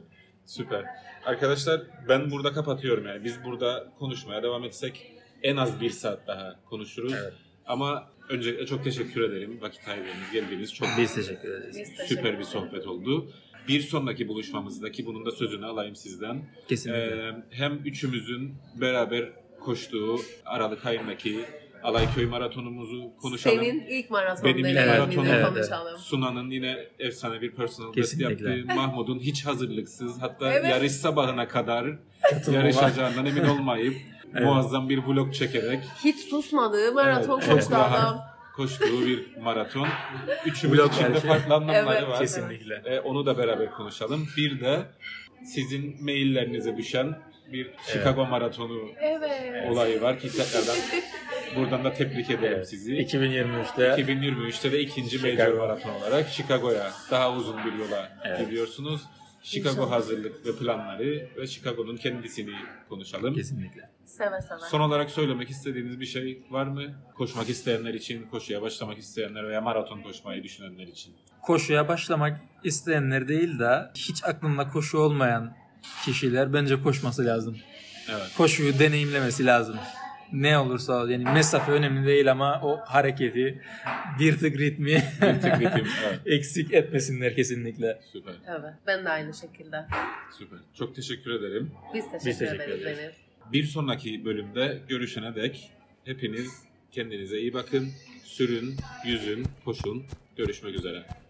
Süper. Arkadaşlar ben burada kapatıyorum yani. Biz burada konuşmaya devam etsek en az bir saat daha konuşuruz. Evet. Ama öncelikle çok teşekkür ederim. Vakit ayırdığınız, geldiğiniz çok Biz teşekkür ederiz. Biz teşekkür süper bir sohbet oldu. Bir sonraki buluşmamızdaki bunun da sözünü alayım sizden. Kesinlikle. Ee, hem üçümüzün beraber koştuğu Aralık ayındaki Alayköy maratonumuzu konuşalım. Senin ilk maraton Benim ilk maratonum. Evet, konuşalım. Sunan'ın yine efsane bir personal best yaptığı, Mahmut'un hiç hazırlıksız hatta Evet. yarış sabahına kadar yarışacağından emin olmayıp Evet. muazzam bir vlog çekerek Hiç susmadığı maraton Evet, koştu adam. koştuğu bir maraton. Üçümüz Vlog için de versiyonu. farklı anlamları Evet, var. Kesinlikle. E, onu da beraber konuşalım. Bir de sizin maillerinize düşen bir Chicago maratonu Evet. olayı var ki tekrardan buradan da tebrik ederim Evet. sizi. 2023'te 2023'te de ikinci Chicago. major maraton olarak Chicago'ya daha uzun bir yola Evet. gidiyorsunuz. Chicago İnşallah. hazırlık ve planları ve Chicago'nun kendisini konuşalım. kesinlikle. Seve seve. Son olarak söylemek istediğiniz bir şey var mı? Koşmak isteyenler için, koşuya başlamak isteyenler veya maraton koşmayı düşünenler için. Koşuya başlamak isteyenler değil de hiç aklında koşu olmayan kişiler bence koşması lazım. Evet. Koşuyu deneyimlemesi lazım. Ne olursa ol. Yani mesafe önemli değil ama o hareketi bir tık ritmi Bir tık ritim. Evet. eksik etmesinler kesinlikle. Süper. Evet. Ben de aynı şekilde. Süper. Çok teşekkür ederim. Biz teşekkür, Biz teşekkür ederiz ederiz. Bir sonraki bölümde görüşene dek hepiniz kendinize iyi bakın. Sürün, yüzün, koşun. Görüşmek üzere.